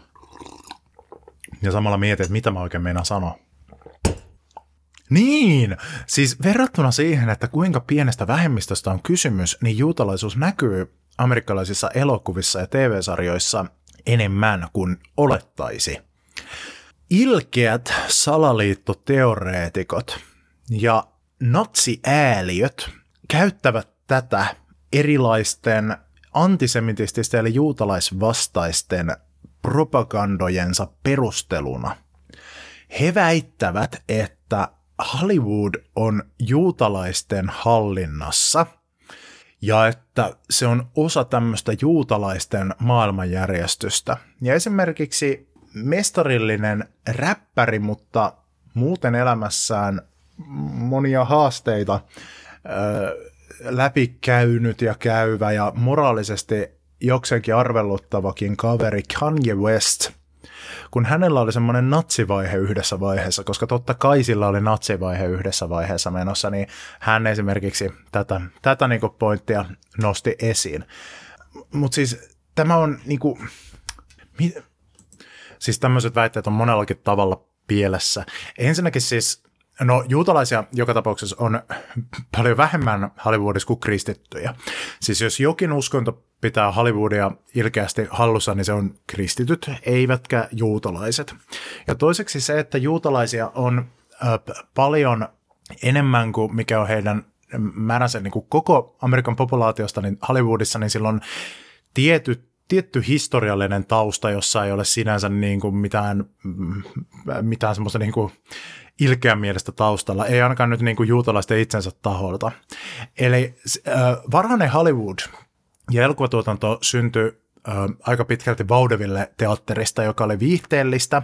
Ja samalla mietin, että mitä mä oikein meinaan sanoa. Niin, siis verrattuna siihen, että kuinka pienestä vähemmistöstä on kysymys, niin juutalaisuus näkyy amerikkalaisissa elokuvissa ja TV-sarjoissa enemmän kuin olettaisi. Ilkeät salaliittoteoreetikot ja natsiääliöt käyttävät tätä erilaisten antisemitististen eli juutalaisvastaisten propagandojensa perusteluna. He väittävät, että Hollywood on juutalaisten hallinnassa ja että se on osa tämmöistä juutalaisten maailmanjärjestystä. Ja esimerkiksi mestarillinen räppäri, mutta muuten elämässään monia haasteita läpikäynyt ja käyvä ja moraalisesti jokseenkin arveluttavakin kaveri Kanye West, kun hänellä oli semmoinen natsivaihe yhdessä vaiheessa, koska totta kai sillä oli natsivaihe yhdessä vaiheessa menossa, niin hän esimerkiksi tätä, tätä niinku pointtia nosti esiin. Mutta siis tämä on niinku, Siis tämmöiset väitteet on monellakin tavalla pielessä. Ensinnäkin siis, no juutalaisia joka tapauksessa on paljon vähemmän Hollywoodissa kuin kristittyjä. Siis jos jokin uskonto pitää Hollywoodia ilkeästi hallussa, niin se on kristityt, eivätkä juutalaiset. Ja toiseksi se, että juutalaisia on paljon enemmän kuin mikä on heidän määränsä niin kuin koko Amerikan populaatiosta niin Hollywoodissa, niin silloin tietyt tietty historiallinen tausta, jossa ei ole sinänsä niin kuin mitään, mitään semmoista niin kuin ilkeän mielestä taustalla, ei ainakaan nyt niin kuin juutalaisten itsensä taholta. Eli äh, varhainen Hollywood ja elokuvatuotanto syntyi aika pitkälti Vaudeville teatterista, joka oli viihteellistä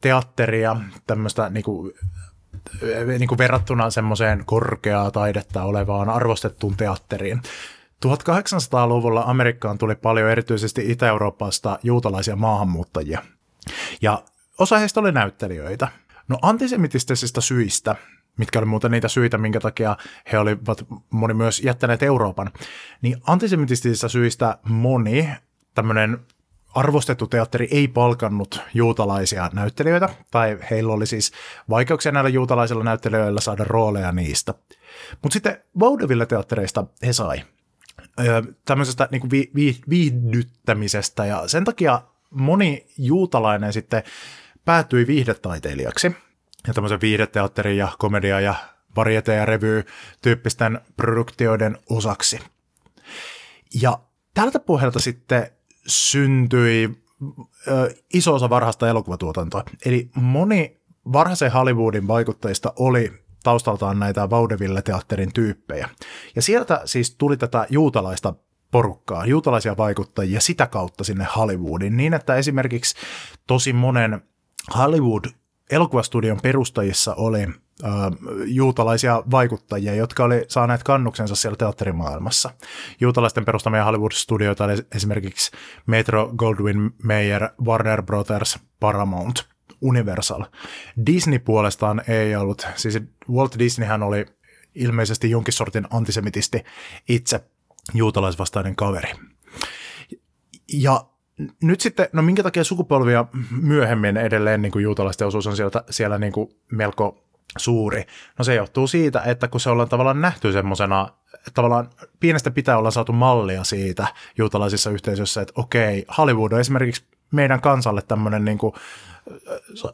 teatteria, tämmöistä niin kuin, niin kuin verrattuna semmoiseen korkeaa taidetta olevaan arvostettuun teatteriin. 1800-luvulla Amerikkaan tuli paljon erityisesti Itä-Euroopasta juutalaisia maahanmuuttajia. Ja osa heistä oli näyttelijöitä. No antisemitistisistä syistä, mitkä oli muuten niitä syitä, minkä takia he olivat moni myös jättäneet Euroopan, niin antisemitistisistä syistä moni tämmöinen arvostettu teatteri ei palkannut juutalaisia näyttelijöitä, tai heillä oli siis vaikeuksia näillä juutalaisilla näyttelijöillä saada rooleja niistä. Mutta sitten vaudeville-teattereista he sai tämmöisestä niin vi, vi, viihdyttämisestä ja sen takia moni juutalainen sitten päätyi viihdetaiteilijaksi ja tämmöisen viihdeteatterin ja komedia ja variete- ja revy-tyyppisten produktioiden osaksi. Ja tältä pohjalta sitten syntyi ö, iso osa varhaista elokuvatuotantoa. Eli moni varhaisen Hollywoodin vaikuttajista oli taustaltaan näitä Vaudeville-teatterin tyyppejä. Ja sieltä siis tuli tätä juutalaista porukkaa, juutalaisia vaikuttajia sitä kautta sinne Hollywoodin, niin että esimerkiksi tosi monen Hollywood elokuvastudion perustajissa oli juutalaisia vaikuttajia, jotka oli saaneet kannuksensa siellä teatterimaailmassa. Juutalaisten perustamia Hollywood-studioita oli esimerkiksi Metro Goldwyn Mayer, Warner Brothers, Paramount, Universal. Disney puolestaan ei ollut, siis Walt Disneyhän oli ilmeisesti jonkin sortin antisemitisti itse juutalaisvastainen kaveri. Ja nyt sitten, no minkä takia sukupolvia myöhemmin edelleen niin kuin juutalaisten osuus on siellä, siellä niin kuin melko suuri? No se johtuu siitä, että kun se ollaan tavallaan nähty semmoisena, tavallaan pienestä pitää olla saatu mallia siitä juutalaisissa yhteisöissä, että okei, Hollywood on esimerkiksi meidän kansalle tämmöinen niin kuin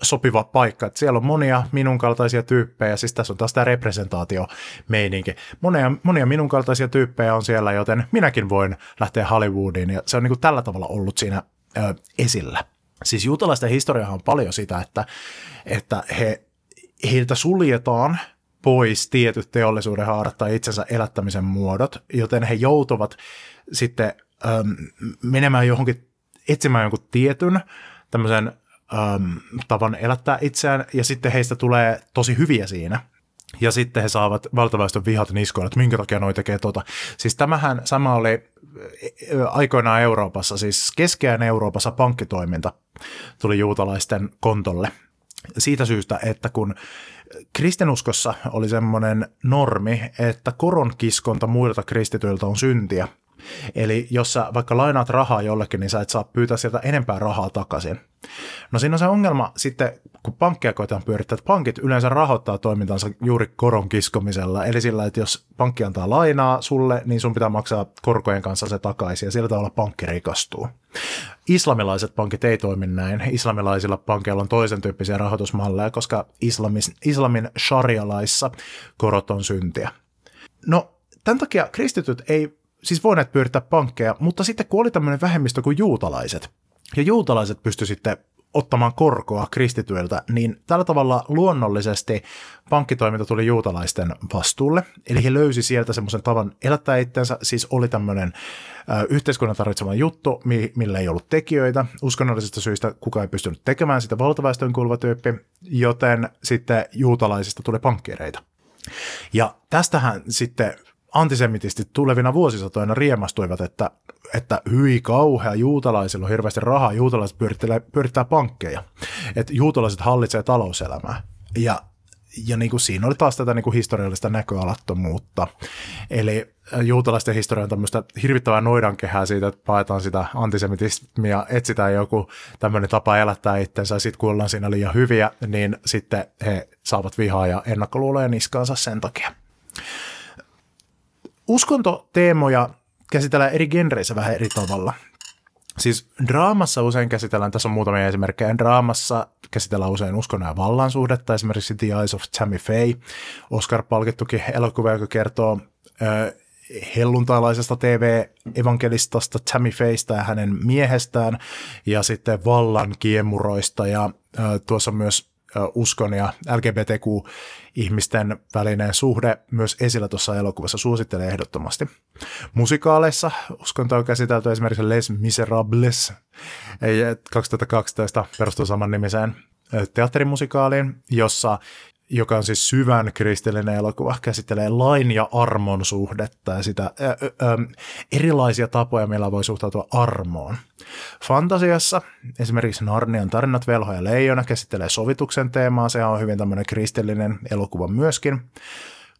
sopiva paikka. Että siellä on monia minun kaltaisia tyyppejä, siis tässä on taas tämä representaatio-meininki. Monia, monia minun kaltaisia tyyppejä on siellä, joten minäkin voin lähteä Hollywoodiin, ja se on niin kuin tällä tavalla ollut siinä ö, esillä. Siis juutalaisten historiahan on paljon sitä, että, että he, heiltä suljetaan pois tietyt teollisuuden haarat tai itsensä elättämisen muodot, joten he joutuvat sitten ö, menemään johonkin, etsimään jonkun tietyn tämmöisen äm, tavan elättää itseään, ja sitten heistä tulee tosi hyviä siinä. Ja sitten he saavat valtavaista vihat niskoilla, että minkä takia noi tekee tota. Siis tämähän sama oli aikoinaan Euroopassa, siis keskeään Euroopassa pankkitoiminta tuli juutalaisten kontolle. Siitä syystä, että kun kristinuskossa oli semmoinen normi, että koronkiskonta muilta kristityiltä on syntiä, Eli jos sä vaikka lainaat rahaa jollekin, niin sä et saa pyytää sieltä enempää rahaa takaisin. No siinä on se ongelma sitten, kun pankkia koetaan pyörittää, että pankit yleensä rahoittaa toimintansa juuri koron kiskomisella. Eli sillä, että jos pankki antaa lainaa sulle, niin sun pitää maksaa korkojen kanssa se takaisin ja sillä tavalla pankki rikastuu. Islamilaiset pankit ei toimi näin. Islamilaisilla pankeilla on toisen tyyppisiä rahoitusmalleja, koska islamis, islamin sharia-laissa korot on syntiä. No, tämän takia kristityt ei siis voineet pyörittää pankkeja, mutta sitten kun oli tämmöinen vähemmistö kuin juutalaiset, ja juutalaiset pysty sitten ottamaan korkoa kristityiltä, niin tällä tavalla luonnollisesti pankkitoiminta tuli juutalaisten vastuulle. Eli he löysi sieltä semmoisen tavan elättää itsensä, siis oli tämmöinen yhteiskunnan tarvitsema juttu, mi- millä ei ollut tekijöitä. Uskonnollisista syistä kukaan ei pystynyt tekemään sitä valtaväestön kuuluva tyyppi, joten sitten juutalaisista tuli pankkireita. Ja tästähän sitten antisemitistit tulevina vuosisatoina riemastuivat, että, että hyi kauhea, juutalaisilla on hirveästi rahaa, juutalaiset pyörittää, pankkeja, että juutalaiset hallitsee talouselämää. Ja, ja niin kuin siinä oli taas tätä niin kuin historiallista näköalattomuutta. Eli äh, juutalaisten historia on tämmöistä hirvittävää noidankehää siitä, että paetaan sitä antisemitismia, etsitään joku tämmöinen tapa elättää itsensä, sitten kun ollaan siinä liian hyviä, niin sitten he saavat vihaa ja ennakkoluuloja niskaansa sen takia uskontoteemoja käsitellään eri genreissä vähän eri tavalla. Siis draamassa usein käsitellään, tässä on muutamia esimerkkejä, draamassa käsitellään usein uskonnon ja vallan suhdetta, esimerkiksi The Eyes of Tammy Faye, Oscar-palkittukin elokuva, joka kertoo äh, helluntailaisesta TV-evankelistasta Tammy Fayestä ja hänen miehestään, ja sitten vallan kiemuroista, ja äh, tuossa myös uskon ja LGBTQ-ihmisten välinen suhde myös esillä tuossa elokuvassa, suosittelen ehdottomasti. Musikaaleissa uskonto on käsitelty esimerkiksi Les Miserables, 2012 perustuu saman nimiseen teatterimusikaaliin, jossa joka on siis syvän kristillinen elokuva, käsittelee lain ja armon suhdetta ja sitä ä, ä, erilaisia tapoja, millä voi suhtautua armoon. Fantasiassa esimerkiksi Narnian tarinat Velho ja Leijona käsittelee sovituksen teemaa, se on hyvin tämmöinen kristillinen elokuva myöskin.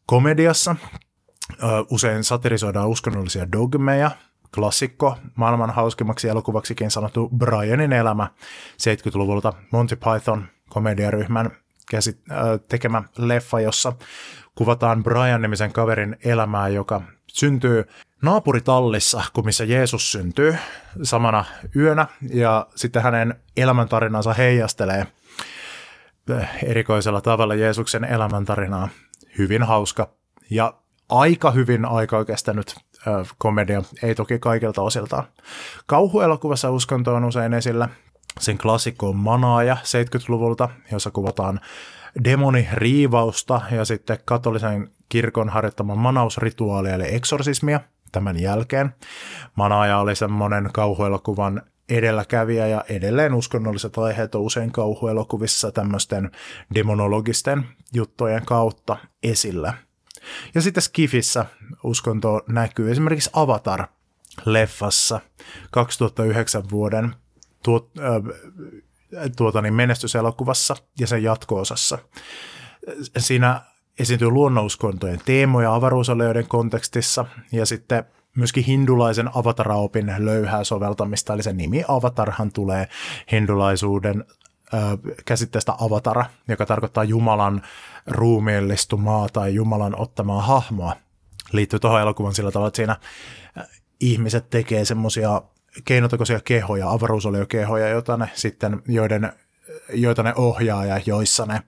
Komediassa ä, usein satirisoidaan uskonnollisia dogmeja, klassikko, maailman hauskimmaksi elokuvaksikin sanottu Brianin elämä 70-luvulta Monty Python komediaryhmän käsit, äh, tekemä leffa, jossa kuvataan Brian-nimisen kaverin elämää, joka syntyy naapuritallissa, kun missä Jeesus syntyy samana yönä, ja sitten hänen elämäntarinansa heijastelee äh, erikoisella tavalla Jeesuksen elämäntarinaa. Hyvin hauska ja aika hyvin aikaa kestänyt äh, komedia, ei toki kaikilta osiltaan. Kauhuelokuvassa uskonto on usein esillä. Sen klassikko on Manaaja 70-luvulta, jossa kuvataan demoniriivausta ja sitten katolisen kirkon harjoittama manausrituaalia eli eksorsismia tämän jälkeen. Manaaja oli semmoinen kauhuelokuvan edelläkävijä ja edelleen uskonnolliset aiheet on usein kauhuelokuvissa tämmöisten demonologisten juttujen kautta esillä. Ja sitten Skifissä uskonto näkyy esimerkiksi Avatar-leffassa 2009 vuoden tuot, äh, tuota niin menestyselokuvassa ja sen jatko-osassa. Siinä esiintyy luonnonuskontojen teemoja avaruusalueiden kontekstissa ja sitten myöskin hindulaisen avataraopin löyhää soveltamista, eli sen nimi avatarhan tulee hindulaisuuden käsitteestä avatara, joka tarkoittaa Jumalan ruumiillistumaa tai Jumalan ottamaa hahmoa. Liittyy tuohon elokuvan sillä tavalla, että siinä ihmiset tekee semmoisia keinotekoisia kehoja, avaruusoliokehoja, joita ne sitten, joiden, joita ne ohjaa ja joissa ne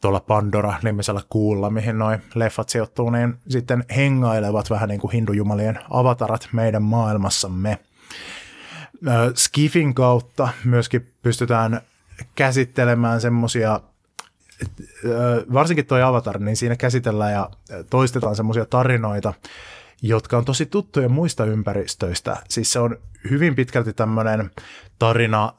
tuolla Pandora-nimisellä kuulla, mihin noin leffat sijoittuu, niin sitten hengailevat vähän niin kuin hindujumalien avatarat meidän maailmassamme. Skifin kautta myöskin pystytään käsittelemään semmoisia, varsinkin tuo Avatar, niin siinä käsitellään ja toistetaan semmoisia tarinoita, jotka on tosi tuttuja muista ympäristöistä. Siis se on hyvin pitkälti tämmöinen tarina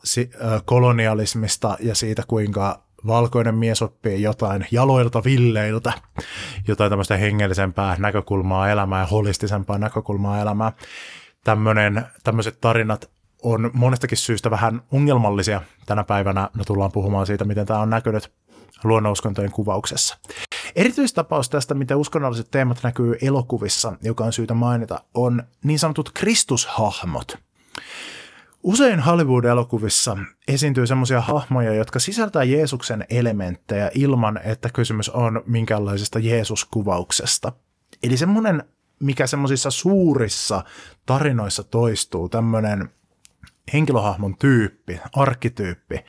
kolonialismista ja siitä, kuinka valkoinen mies oppii jotain jaloilta villeiltä, jotain tämmöistä hengellisempää näkökulmaa elämää ja holistisempaa näkökulmaa elämää. Tämmöinen, tämmöiset tarinat on monestakin syystä vähän ongelmallisia tänä päivänä. No tullaan puhumaan siitä, miten tämä on näkynyt luonnonuskontojen kuvauksessa. Erityistapaus tästä, miten uskonnolliset teemat näkyy elokuvissa, joka on syytä mainita, on niin sanotut kristushahmot – Usein Hollywood-elokuvissa esiintyy semmoisia hahmoja, jotka sisältää Jeesuksen elementtejä ilman, että kysymys on minkäänlaisesta Jeesuskuvauksesta. Eli semmoinen, mikä semmoisissa suurissa tarinoissa toistuu, tämmöinen henkilöhahmon tyyppi, arkkityyppi,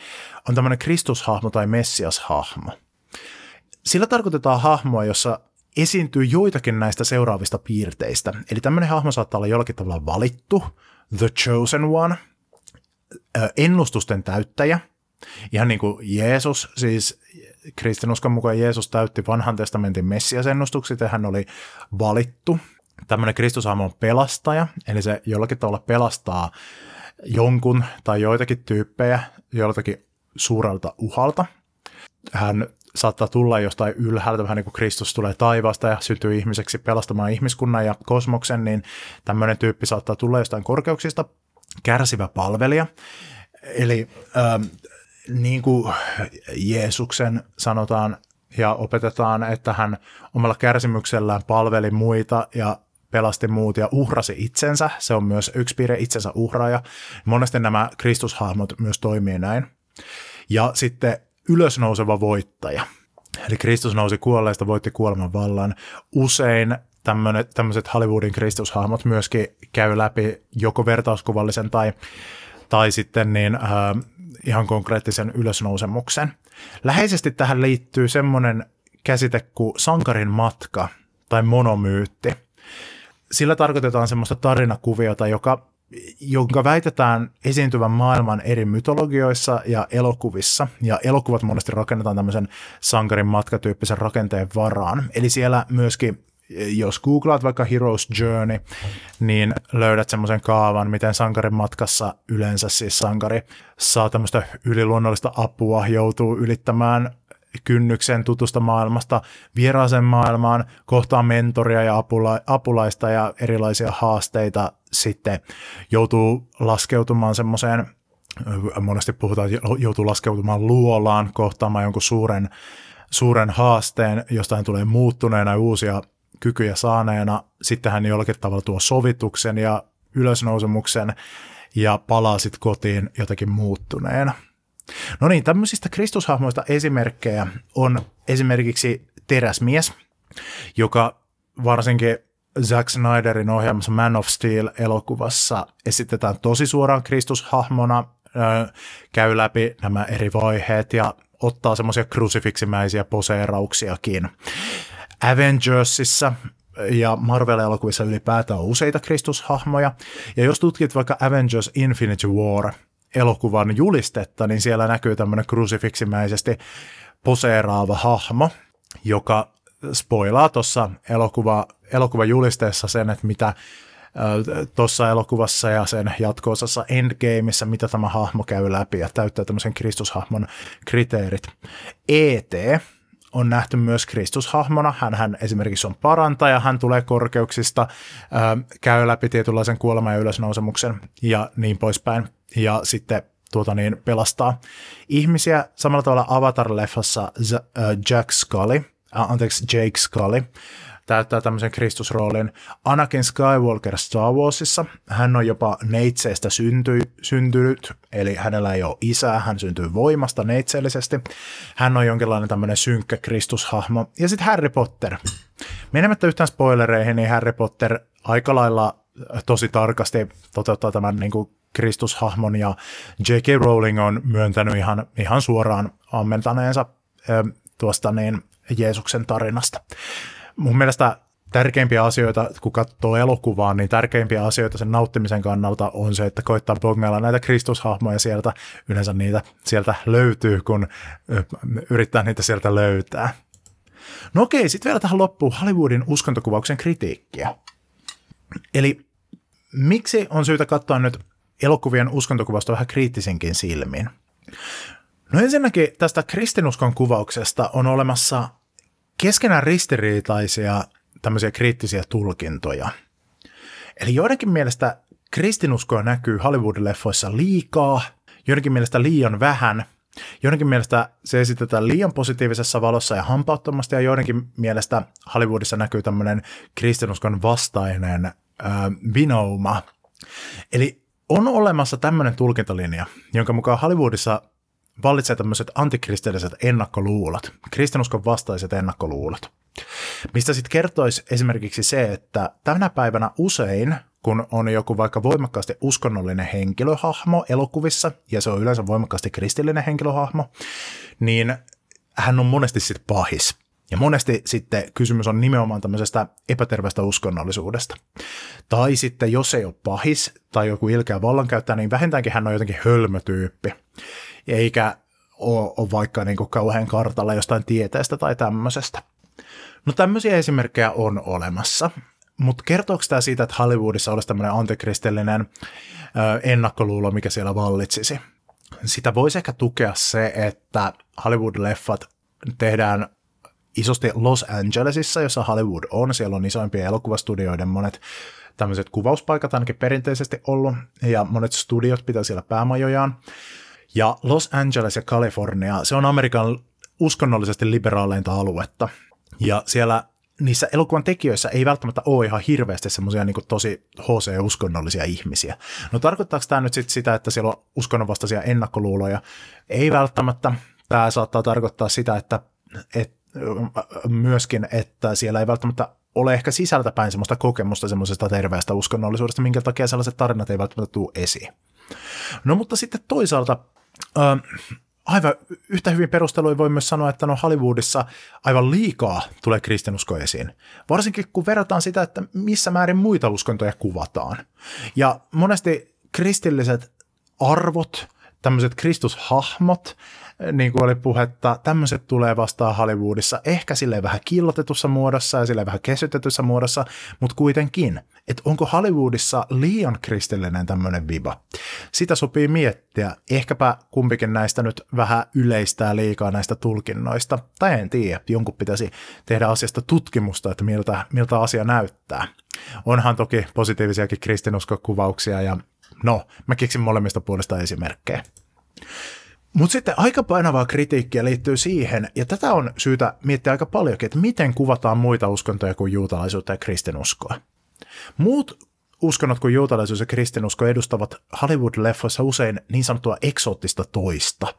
on tämmöinen Kristushahmo tai Messias-hahmo. Sillä tarkoitetaan hahmoa, jossa esiintyy joitakin näistä seuraavista piirteistä. Eli tämmöinen hahmo saattaa olla jollakin tavalla valittu, the chosen one – ennustusten täyttäjä, ihan niin kuin Jeesus, siis kristinuskon mukaan Jeesus täytti vanhan testamentin messiasennustukset ja hän oli valittu. Tämmöinen Kristushahmo pelastaja, eli se jollakin tavalla pelastaa jonkun tai joitakin tyyppejä joltakin suurelta uhalta. Hän saattaa tulla jostain ylhäältä, vähän niin kuin Kristus tulee taivaasta ja syntyy ihmiseksi pelastamaan ihmiskunnan ja kosmoksen, niin tämmöinen tyyppi saattaa tulla jostain korkeuksista kärsivä palvelija. Eli ähm, niin kuin Jeesuksen sanotaan ja opetetaan, että hän omalla kärsimyksellään palveli muita ja pelasti muut ja uhrasi itsensä. Se on myös yksi piirre itsensä uhraaja. Monesti nämä Kristushahmot myös toimii näin. Ja sitten ylösnouseva voittaja. Eli Kristus nousi kuolleista, voitti kuoleman vallan. Usein tämmöiset Hollywoodin kristushahmot myöskin käy läpi joko vertauskuvallisen tai, tai sitten niin, äh, ihan konkreettisen ylösnousemuksen. Läheisesti tähän liittyy semmoinen käsite kuin sankarin matka tai monomyytti. Sillä tarkoitetaan semmoista tarinakuviota, joka, jonka väitetään esiintyvän maailman eri mytologioissa ja elokuvissa. Ja elokuvat monesti rakennetaan tämmöisen sankarin matkatyyppisen rakenteen varaan. Eli siellä myöskin jos googlaat vaikka Hero's Journey, niin löydät semmoisen kaavan, miten sankarin matkassa yleensä siis sankari saa tämmöistä yliluonnollista apua, joutuu ylittämään kynnyksen tutusta maailmasta vieraaseen maailmaan, kohtaa mentoria ja apula- apulaista ja erilaisia haasteita, sitten joutuu laskeutumaan semmoiseen, monesti puhutaan, että joutuu laskeutumaan luolaan, kohtaamaan jonkun suuren, suuren haasteen, jostain tulee muuttuneena uusia kykyjä saaneena sitten hän jollakin tavalla tuo sovituksen ja ylösnousemuksen ja palaa sitten kotiin jotakin muuttuneena. No niin, tämmöisistä kristushahmoista esimerkkejä on esimerkiksi Teräsmies, joka varsinkin Zack Snyderin ohjelmassa Man of Steel-elokuvassa esitetään tosi suoraan Kristushahmona, käy läpi nämä eri vaiheet ja ottaa semmoisia krusifiksimäisiä poseerauksiakin. Avengersissa ja Marvel-elokuvissa ylipäätään on useita kristushahmoja. Ja jos tutkit vaikka Avengers Infinity War elokuvan julistetta, niin siellä näkyy tämmöinen krusifiksimäisesti poseeraava hahmo, joka spoilaa tuossa elokuva, elokuvajulisteessa sen, että mitä tuossa elokuvassa ja sen jatko-osassa Endgameissa, mitä tämä hahmo käy läpi ja täyttää tämmöisen Kristushahmon kriteerit. E.T on nähty myös Kristushahmona. Hän, hän esimerkiksi on parantaja, hän tulee korkeuksista, käy läpi tietynlaisen kuoleman ja ylösnousemuksen ja niin poispäin. Ja sitten tuota niin, pelastaa ihmisiä. Samalla tavalla Avatar-leffassa Jack Scully, anteeksi Jake Scully, täyttää tämmöisen Kristusroolin. Anakin Skywalker Star Warsissa, hän on jopa neitseestä synty, syntynyt, eli hänellä ei ole isää, hän syntyy voimasta neitseellisesti. Hän on jonkinlainen tämmöinen synkkä Kristushahmo. Ja sitten Harry Potter. Menemättä yhtään spoilereihin, niin Harry Potter aika lailla tosi tarkasti toteuttaa tämän niin kuin Kristushahmon ja J.K. Rowling on myöntänyt ihan, ihan suoraan ammentaneensa tuosta niin Jeesuksen tarinasta mun mielestä tärkeimpiä asioita, kun katsoo elokuvaa, niin tärkeimpiä asioita sen nauttimisen kannalta on se, että koittaa bongailla näitä kristushahmoja sieltä. Yleensä niitä sieltä löytyy, kun yrittää niitä sieltä löytää. No okei, sitten vielä tähän loppuun Hollywoodin uskontokuvauksen kritiikkiä. Eli miksi on syytä katsoa nyt elokuvien uskontokuvasta vähän kriittisinkin silmin? No ensinnäkin tästä kristinuskon kuvauksesta on olemassa keskenään ristiriitaisia tämmöisiä kriittisiä tulkintoja. Eli joidenkin mielestä kristinuskoa näkyy Hollywood-leffoissa liikaa, joidenkin mielestä liian vähän, joidenkin mielestä se esitetään liian positiivisessa valossa ja hampauttomasti, ja joidenkin mielestä Hollywoodissa näkyy tämmöinen kristinuskon vastainen äh, vinouma. Eli on olemassa tämmöinen tulkintalinja, jonka mukaan Hollywoodissa vallitsee tämmöiset antikristilliset ennakkoluulot, kristinuskon vastaiset ennakkoluulot. Mistä sitten kertoisi esimerkiksi se, että tänä päivänä usein, kun on joku vaikka voimakkaasti uskonnollinen henkilöhahmo elokuvissa, ja se on yleensä voimakkaasti kristillinen henkilöhahmo, niin hän on monesti sitten pahis. Ja monesti sitten kysymys on nimenomaan tämmöisestä epäterveestä uskonnollisuudesta. Tai sitten jos ei ole pahis tai joku ilkeä vallankäyttäjä, niin vähintäänkin hän on jotenkin hölmötyyppi eikä ole, ole vaikka niin kuin kauhean kartalla jostain tieteestä tai tämmöisestä. No tämmöisiä esimerkkejä on olemassa, mutta kertooko tämä siitä, että Hollywoodissa olisi tämmöinen antikristillinen ö, ennakkoluulo, mikä siellä vallitsisi? Sitä voisi ehkä tukea se, että Hollywood-leffat tehdään isosti Los Angelesissa, jossa Hollywood on. Siellä on isoimpia elokuvastudioiden monet tämmöiset kuvauspaikat ainakin perinteisesti ollut, ja monet studiot pitää siellä päämajojaan. Ja Los Angeles ja Kalifornia, se on Amerikan uskonnollisesti liberaaleinta aluetta. Ja siellä niissä elokuvan tekijöissä ei välttämättä ole ihan hirveästi semmoisia niin tosi HC-uskonnollisia ihmisiä. No tarkoittaako tämä nyt sit sitä, että siellä on uskonnonvastaisia ennakkoluuloja? Ei välttämättä. Tämä saattaa tarkoittaa sitä, että, että myöskin, että siellä ei välttämättä ole ehkä sisältäpäin semmoista kokemusta semmoisesta terveestä uskonnollisuudesta, minkä takia sellaiset tarinat ei välttämättä tule esiin. No mutta sitten toisaalta aivan yhtä hyvin perusteluja voi myös sanoa, että no Hollywoodissa aivan liikaa tulee kristinusko esiin. Varsinkin kun verrataan sitä, että missä määrin muita uskontoja kuvataan. Ja monesti kristilliset arvot, tämmöiset kristushahmot, niin kuin oli puhetta, tämmöiset tulee vastaan Hollywoodissa, ehkä sille vähän killotetussa muodossa ja sille vähän kesytetyssä muodossa, mutta kuitenkin, että onko Hollywoodissa liian kristillinen tämmöinen viba. Sitä sopii miettiä, ehkäpä kumpikin näistä nyt vähän yleistää liikaa näistä tulkinnoista, tai en tiedä, jonkun pitäisi tehdä asiasta tutkimusta, että miltä, miltä asia näyttää. Onhan toki positiivisiakin kristinuskokuvauksia ja no, mä keksin molemmista puolesta esimerkkejä. Mutta sitten aika painavaa kritiikkiä liittyy siihen, ja tätä on syytä miettiä aika paljonkin, että miten kuvataan muita uskontoja kuin juutalaisuutta ja kristinuskoa. Muut uskonnot kuin juutalaisuus ja kristinusko edustavat Hollywood-leffoissa usein niin sanottua eksoottista toista.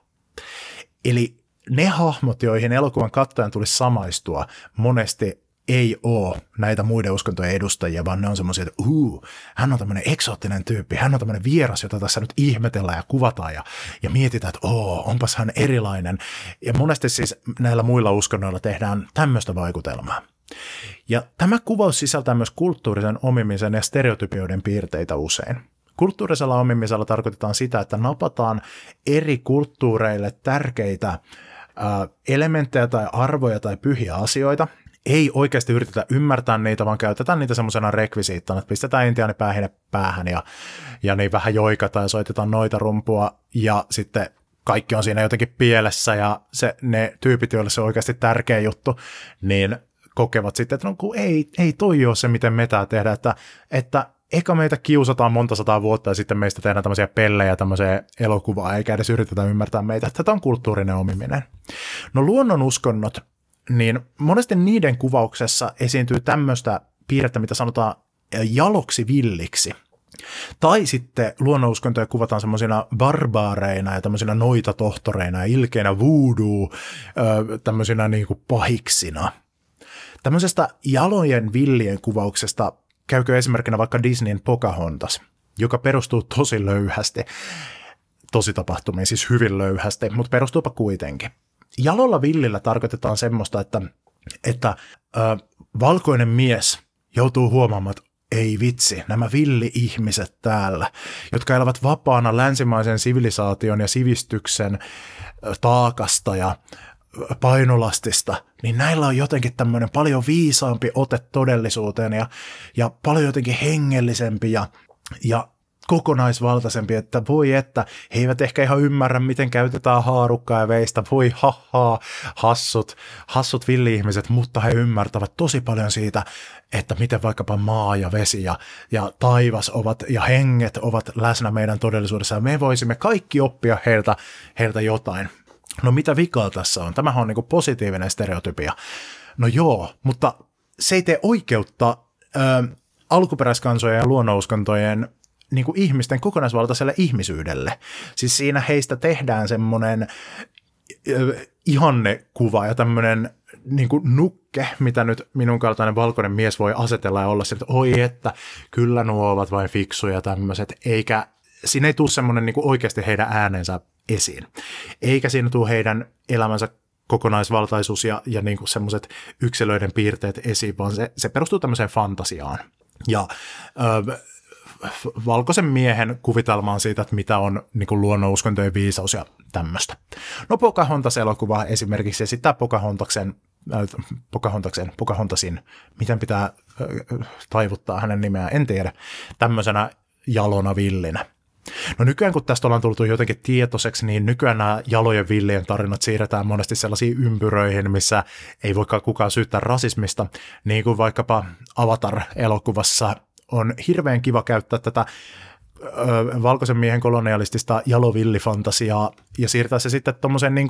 Eli ne hahmot, joihin elokuvan kattajan tulisi samaistua, monesti ei ole näitä muiden uskontojen edustajia, vaan ne on semmoisia, että uu, hän on tämmöinen eksoottinen tyyppi, hän on tämmöinen vieras, jota tässä nyt ihmetellään ja kuvataan ja, ja mietitään, että oo, onpas hän erilainen. Ja monesti siis näillä muilla uskonnoilla tehdään tämmöistä vaikutelmaa. Ja tämä kuvaus sisältää myös kulttuurisen omimisen ja stereotypioiden piirteitä usein. Kulttuurisella omimisella tarkoitetaan sitä, että napataan eri kulttuureille tärkeitä elementtejä tai arvoja tai pyhiä asioita ei oikeasti yritetä ymmärtää niitä, vaan käytetään niitä semmoisena rekvisiittana, että pistetään intiaani päähän päähän ja, ja niin vähän joikataan ja soitetaan noita rumpua ja sitten kaikki on siinä jotenkin pielessä ja se, ne tyypit, joille se on oikeasti tärkeä juttu, niin kokevat sitten, että no kun ei, ei toi ole se, miten me tämä tehdään, että, että eka meitä kiusataan monta sataa vuotta ja sitten meistä tehdään tämmöisiä pellejä, tämmöisiä elokuvaa, eikä edes yritetä ymmärtää meitä. Tätä on kulttuurinen omiminen. No luonnon uskonnot, niin monesti niiden kuvauksessa esiintyy tämmöistä piirrettä, mitä sanotaan jaloksi villiksi. Tai sitten luonnonuskontoja kuvataan semmoisina barbaareina ja tämmöisinä noita tohtoreina ja ilkeinä voodoo, tämmöisinä niin kuin pahiksina. Tämmöisestä jalojen villien kuvauksesta käykö esimerkkinä vaikka Disneyn Pocahontas, joka perustuu tosi löyhästi, tosi tapahtumiin, siis hyvin löyhästi, mutta perustuupa kuitenkin. Jalolla villillä tarkoitetaan semmoista, että, että ö, valkoinen mies joutuu huomaamaan, että ei vitsi, nämä villi-ihmiset täällä, jotka elävät vapaana länsimaisen sivilisaation ja sivistyksen taakasta ja painolastista, niin näillä on jotenkin tämmöinen paljon viisaampi ote todellisuuteen ja, ja paljon jotenkin hengellisempi ja, ja kokonaisvaltaisempi, että voi että, he eivät ehkä ihan ymmärrä, miten käytetään haarukkaa ja veistä, voi hahaa, hassut, hassut villi-ihmiset, mutta he ymmärtävät tosi paljon siitä, että miten vaikkapa maa ja vesi ja, ja taivas ovat ja henget ovat läsnä meidän todellisuudessa ja me voisimme kaikki oppia heiltä, heiltä jotain. No mitä vikaa tässä on? Tämähän on niin positiivinen stereotypia. No joo, mutta se ei tee oikeutta ö, alkuperäiskansojen ja luonnonuskontojen niin kuin ihmisten kokonaisvaltaiselle ihmisyydelle. Siis siinä heistä tehdään semmoinen ihannekuva ja tämmöinen niin kuin nukke, mitä nyt minun kaltainen valkoinen mies voi asetella ja olla se, että oi että kyllä nuo ovat vain fiksuja tämmöiset, eikä siinä ei tule semmoinen niin oikeasti heidän äänensä esiin. Eikä siinä tule heidän elämänsä kokonaisvaltaisuus ja, ja niin semmoiset yksilöiden piirteet esiin, vaan se, se perustuu tämmöiseen fantasiaan. Ja ö, valkoisen miehen kuvitelmaan siitä, että mitä on niin kuin luonnonuskontojen viisaus ja tämmöistä. No Pocahontas-elokuva esimerkiksi esittää Pocahontaksen, äh, Pocahontaksen, Pocahontasin, miten pitää äh, taivuttaa hänen nimeään, en tiedä, tämmöisenä jalona villinä. No nykyään kun tästä ollaan tultu jotenkin tietoiseksi, niin nykyään nämä jalojen villien tarinat siirretään monesti sellaisiin ympyröihin, missä ei voikaan kukaan syyttää rasismista, niin kuin vaikkapa Avatar-elokuvassa on hirveän kiva käyttää tätä ö, valkoisen miehen kolonialistista jalovillifantasiaa ja siirtää se sitten tuommoisen niin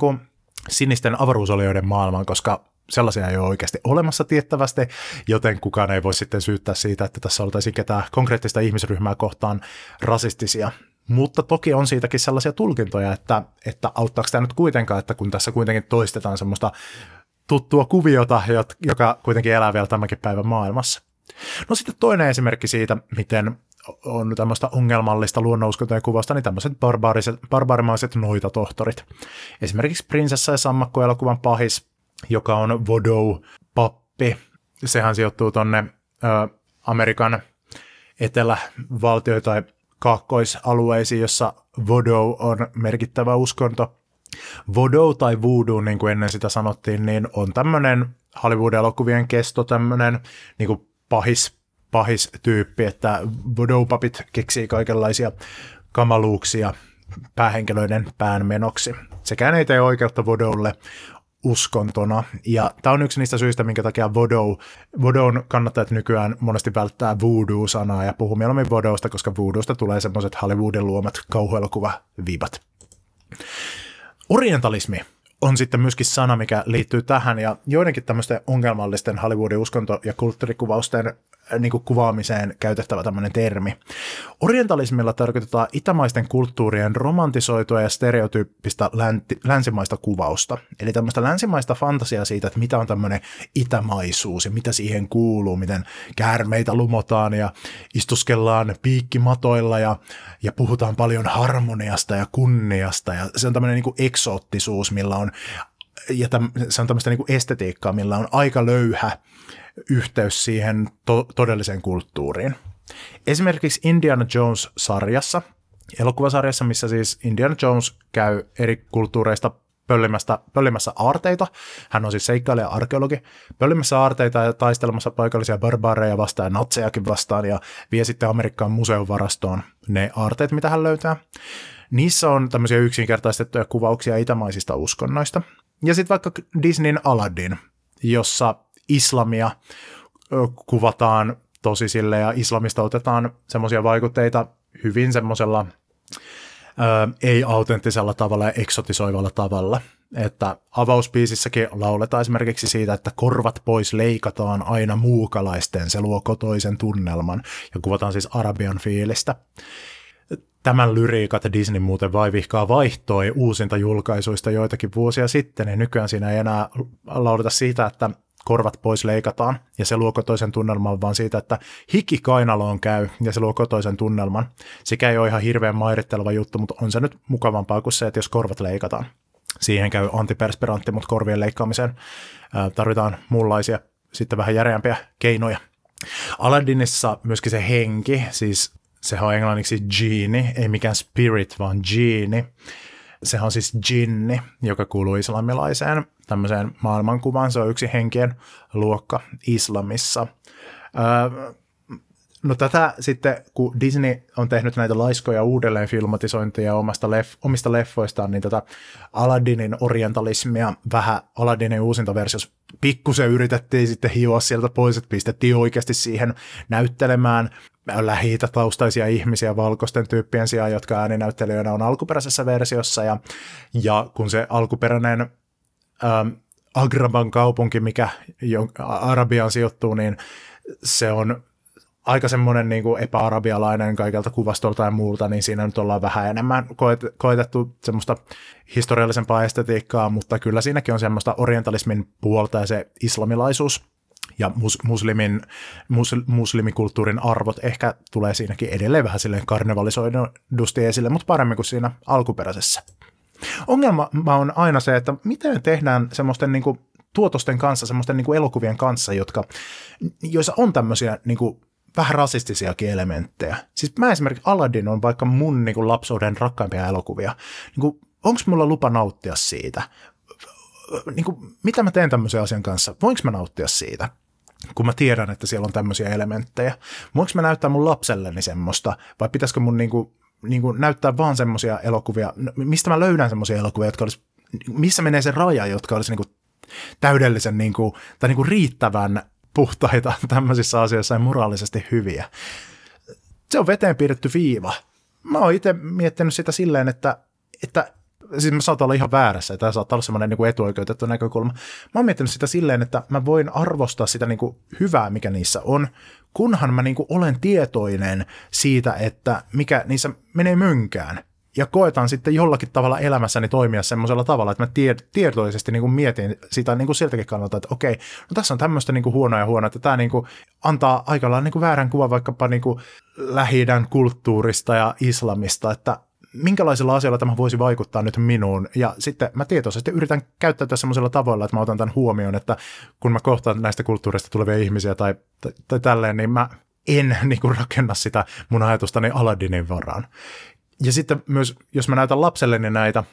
sinisten avaruusolioiden maailmaan, koska sellaisia ei ole oikeasti olemassa tiettävästi, joten kukaan ei voi sitten syyttää siitä, että tässä oltaisiin ketään konkreettista ihmisryhmää kohtaan rasistisia. Mutta toki on siitäkin sellaisia tulkintoja, että, että auttaako tämä nyt kuitenkaan, että kun tässä kuitenkin toistetaan semmoista tuttua kuviota, joka kuitenkin elää vielä tämänkin päivän maailmassa. No sitten toinen esimerkki siitä, miten on tämmöistä ongelmallista luonnonuskontojen kuvasta, niin tämmöiset barbaariset, barbaarimaiset noitatohtorit. Esimerkiksi Prinsessa ja sammakko-elokuvan pahis, joka on Vodou-pappi. Sehän sijoittuu tonne ö, Amerikan etelävaltio- tai kaakkoisalueisiin, jossa Vodou on merkittävä uskonto. Vodou tai voodoo, niin kuin ennen sitä sanottiin, niin on tämmöinen Hollywood-elokuvien kesto, tämmöinen niin kuin pahis, pahis tyyppi, että voodoo-papit keksii kaikenlaisia kamaluuksia päähenkilöiden päänmenoksi. Sekään ei tee oikeutta vodoulle uskontona. Ja tämä on yksi niistä syistä, minkä takia Vodou, Vodoun kannattajat nykyään monesti välttää voodoo-sanaa ja puhuu mieluummin Vodousta, koska voodoosta tulee semmoiset Hollywoodin luomat kauhuelokuva-vibat. Orientalismi on sitten myöskin sana, mikä liittyy tähän, ja joidenkin tämmöisten ongelmallisten Hollywoodin uskonto- ja kulttuurikuvausten niin kuin kuvaamiseen käytettävä tämmöinen termi. Orientalismilla tarkoitetaan itämaisten kulttuurien romantisoitua ja stereotyyppistä länti, länsimaista kuvausta. Eli tämmöistä länsimaista fantasiaa siitä, että mitä on tämmöinen itämaisuus ja mitä siihen kuuluu, miten käärmeitä lumotaan ja istuskellaan piikkimatoilla ja, ja puhutaan paljon harmoniasta ja kunniasta. Ja se on tämmöinen niin kuin eksoottisuus, millä on ja täm, se on tämmöistä niin estetiikkaa, millä on aika löyhä yhteys siihen to- todelliseen kulttuuriin. Esimerkiksi Indiana Jones-sarjassa, elokuvasarjassa, missä siis Indiana Jones käy eri kulttuureista pöllimässä aarteita. Hän on siis seikkailija arkeologi. Pöllimässä aarteita ja taistelemassa paikallisia barbaareja vastaan ja natsejakin vastaan ja vie sitten Amerikkaan museon varastoon ne aarteet, mitä hän löytää. Niissä on tämmöisiä yksinkertaistettuja kuvauksia itämaisista uskonnoista. Ja sitten vaikka Disneyn Aladdin, jossa islamia kuvataan tosi sille ja islamista otetaan semmoisia vaikutteita hyvin semmoisella ei-autenttisella tavalla ja eksotisoivalla tavalla. Että avauspiisissäkin lauletaan esimerkiksi siitä, että korvat pois leikataan aina muukalaisten, se luo kotoisen tunnelman, ja kuvataan siis arabian fiilistä. Tämän lyriikat Disney muuten vaivihkaa vaihtoi uusinta julkaisuista joitakin vuosia sitten, ja nykyään siinä ei enää lauleta siitä, että korvat pois leikataan, ja se luo kotoisen tunnelman vaan siitä, että hiki kainaloon käy, ja se luo kotoisen tunnelman. Sikä ei ole ihan hirveän mairitteleva juttu, mutta on se nyt mukavampaa kuin se, että jos korvat leikataan. Siihen käy antiperspirantti, mutta korvien leikkaamiseen tarvitaan muunlaisia, sitten vähän järeämpiä keinoja. Aladdinissa myöskin se henki, siis sehän on englanniksi genie, ei mikään spirit, vaan genie. Sehän on siis jinni, joka kuuluu islamilaiseen tämmöiseen maailmankuvaan. Se on yksi henkien luokka islamissa. Öö, no tätä sitten, kun Disney on tehnyt näitä laiskoja uudelleen filmatisointia omasta leff- omista leffoistaan, niin tätä Aladdinin orientalismia vähän Aladdinin uusinta versiossa pikkusen yritettiin sitten hioa sieltä pois, että pistettiin oikeasti siihen näyttelemään lähi taustaisia ihmisiä valkoisten tyyppien sijaan, jotka ääninäyttelijöinä on alkuperäisessä versiossa, ja, ja kun se alkuperäinen ähm, Agraban kaupunki, mikä jo Arabiaan sijoittuu, niin se on aika semmoinen niin kuin epäarabialainen kaikelta kuvastolta ja muulta, niin siinä nyt ollaan vähän enemmän koetettu semmoista historiallisempaa estetiikkaa, mutta kyllä siinäkin on semmoista orientalismin puolta ja se islamilaisuus ja mus, muslimin, mus, muslimikulttuurin arvot ehkä tulee siinäkin edelleen vähän silleen karnevalisoidusti esille, mutta paremmin kuin siinä alkuperäisessä. Ongelma on aina se, että miten tehdään semmoisten niin kuin, tuotosten kanssa, semmoisten niin kuin elokuvien kanssa, jotka, joissa on tämmöisiä niin kuin, vähän rasistisiakin elementtejä. Siis mä esimerkiksi Aladdin on vaikka mun niin kuin, lapsuuden rakkaimpia elokuvia. Niin onko mulla lupa nauttia siitä? Niin kuin, mitä mä teen tämmöisen asian kanssa? Voinko mä nauttia siitä? kun mä tiedän, että siellä on tämmöisiä elementtejä. Voinko mä näyttää mun lapselleni semmoista, vai pitäisikö mun niinku, niinku näyttää vaan semmoisia elokuvia, mistä mä löydän semmoisia elokuvia, jotka olisi, missä menee se raja, jotka olisi niinku täydellisen niinku, tai niinku riittävän puhtaita tämmöisissä asioissa ja moraalisesti hyviä. Se on veteen piirretty viiva. Mä oon itse miettinyt sitä silleen, että, että siis mä saatan olla ihan väärässä, tämä saattaa olla semmoinen niin etuoikeutettu näkökulma. Mä oon miettinyt sitä silleen, että mä voin arvostaa sitä niin kuin hyvää, mikä niissä on, kunhan mä niin kuin olen tietoinen siitä, että mikä niissä menee mönkään. Ja koetan sitten jollakin tavalla elämässäni toimia semmoisella tavalla, että mä tie- tietoisesti niin kuin mietin sitä niin kuin siltäkin kannalta, että okei, no tässä on tämmöistä niin kuin huonoa ja huonoa, että tämä niin kuin antaa aika lailla niin kuin väärän kuvan vaikkapa niin kuin lähi kulttuurista ja islamista, että minkälaisilla asioilla tämä voisi vaikuttaa nyt minuun. Ja sitten mä tietoisesti yritän käyttäytyä semmoisella tavoilla, että mä otan tämän huomioon, että kun mä kohtaan näistä kulttuurista tulevia ihmisiä tai, tai, tai tälleen, niin mä en niin kuin rakenna sitä mun ajatustani Aladdinin varaan. Ja sitten myös, jos mä näytän lapselleni näitä,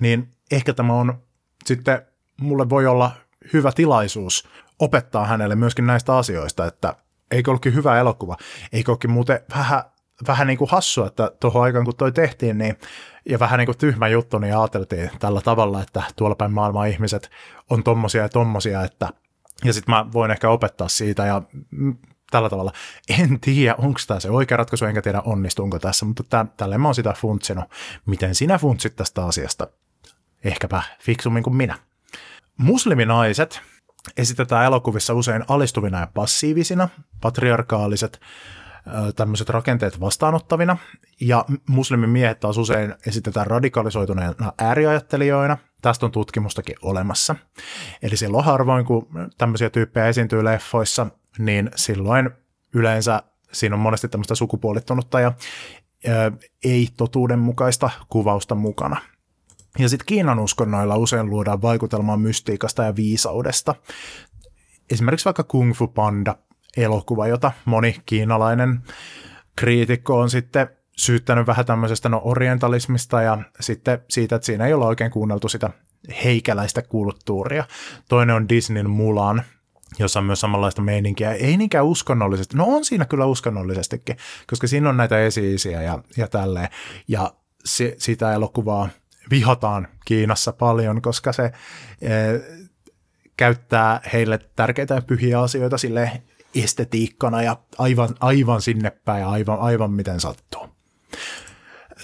niin ehkä tämä on sitten, mulle voi olla hyvä tilaisuus opettaa hänelle myöskin näistä asioista, että eikö ollutkin hyvä elokuva, eikö olekin muuten vähän vähän niin kuin hassua, että tuohon aikaan kun toi tehtiin, niin, ja vähän niin kuin tyhmä juttu, niin ajateltiin tällä tavalla, että tuolla päin maailman ihmiset on tommosia ja tommosia, että ja sitten mä voin ehkä opettaa siitä ja tällä tavalla. En tiedä, onko tämä se oikea ratkaisu, enkä tiedä onnistunko tässä, mutta tä- tälle mä oon sitä funtsinut. Miten sinä funtsit tästä asiasta? Ehkäpä fiksummin kuin minä. Musliminaiset esitetään elokuvissa usein alistuvina ja passiivisina, patriarkaaliset, tämmöiset rakenteet vastaanottavina, ja muslimimiehet taas usein esitetään radikalisoituneina ääriajattelijoina. Tästä on tutkimustakin olemassa. Eli silloin harvoin, kun tämmöisiä tyyppejä esiintyy leffoissa, niin silloin yleensä siinä on monesti tämmöistä sukupuolittunutta ja ei-totuudenmukaista kuvausta mukana. Ja sitten Kiinan uskonnoilla usein luodaan vaikutelmaa mystiikasta ja viisaudesta. Esimerkiksi vaikka Kung Fu Panda elokuva, jota moni kiinalainen kriitikko on sitten syyttänyt vähän tämmöisestä no orientalismista ja sitten siitä, että siinä ei olla oikein kuunneltu sitä heikäläistä kulttuuria. Toinen on Disneyn Mulan, jossa on myös samanlaista meininkiä. Ei niinkään uskonnollisesti, no on siinä kyllä uskonnollisestikin, koska siinä on näitä esi ja, ja tälleen. Ja se, sitä elokuvaa vihataan Kiinassa paljon, koska se e, käyttää heille tärkeitä ja pyhiä asioita sille estetiikkana ja aivan, aivan sinne päin ja aivan, aivan miten sattuu.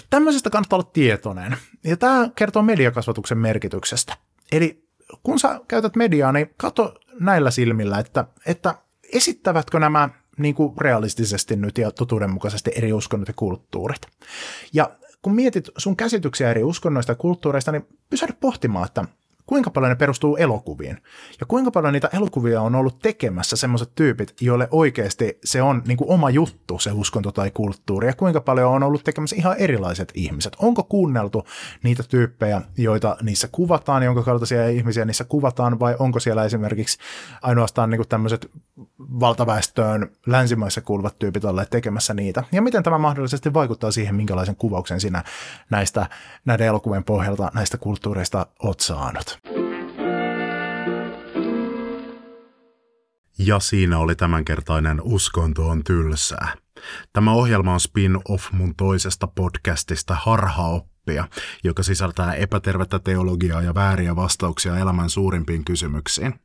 Tämmöisestä kannattaa olla tietoinen. Ja tämä kertoo mediakasvatuksen merkityksestä. Eli kun sä käytät mediaa, niin katso näillä silmillä, että, että esittävätkö nämä niin kuin realistisesti nyt ja totuudenmukaisesti eri uskonnot ja kulttuurit. Ja kun mietit sun käsityksiä eri uskonnoista ja kulttuureista, niin pysähdy pohtimaan, että kuinka paljon ne perustuu elokuviin. Ja kuinka paljon niitä elokuvia on ollut tekemässä semmoiset tyypit, joille oikeasti se on niin kuin oma juttu, se uskonto tai kulttuuri. Ja kuinka paljon on ollut tekemässä ihan erilaiset ihmiset. Onko kuunneltu niitä tyyppejä, joita niissä kuvataan, jonka kaltaisia ihmisiä niissä kuvataan, vai onko siellä esimerkiksi ainoastaan niin kuin tämmöiset valtaväestöön länsimaissa kuuluvat tyypit olleet tekemässä niitä. Ja miten tämä mahdollisesti vaikuttaa siihen, minkälaisen kuvauksen sinä näistä, näiden elokuvien pohjalta näistä kulttuureista oot saanut. Ja siinä oli tämänkertainen Uskonto on tylsää. Tämä ohjelma on spin-off mun toisesta podcastista Harhaoppia, joka sisältää epätervettä teologiaa ja vääriä vastauksia elämän suurimpiin kysymyksiin.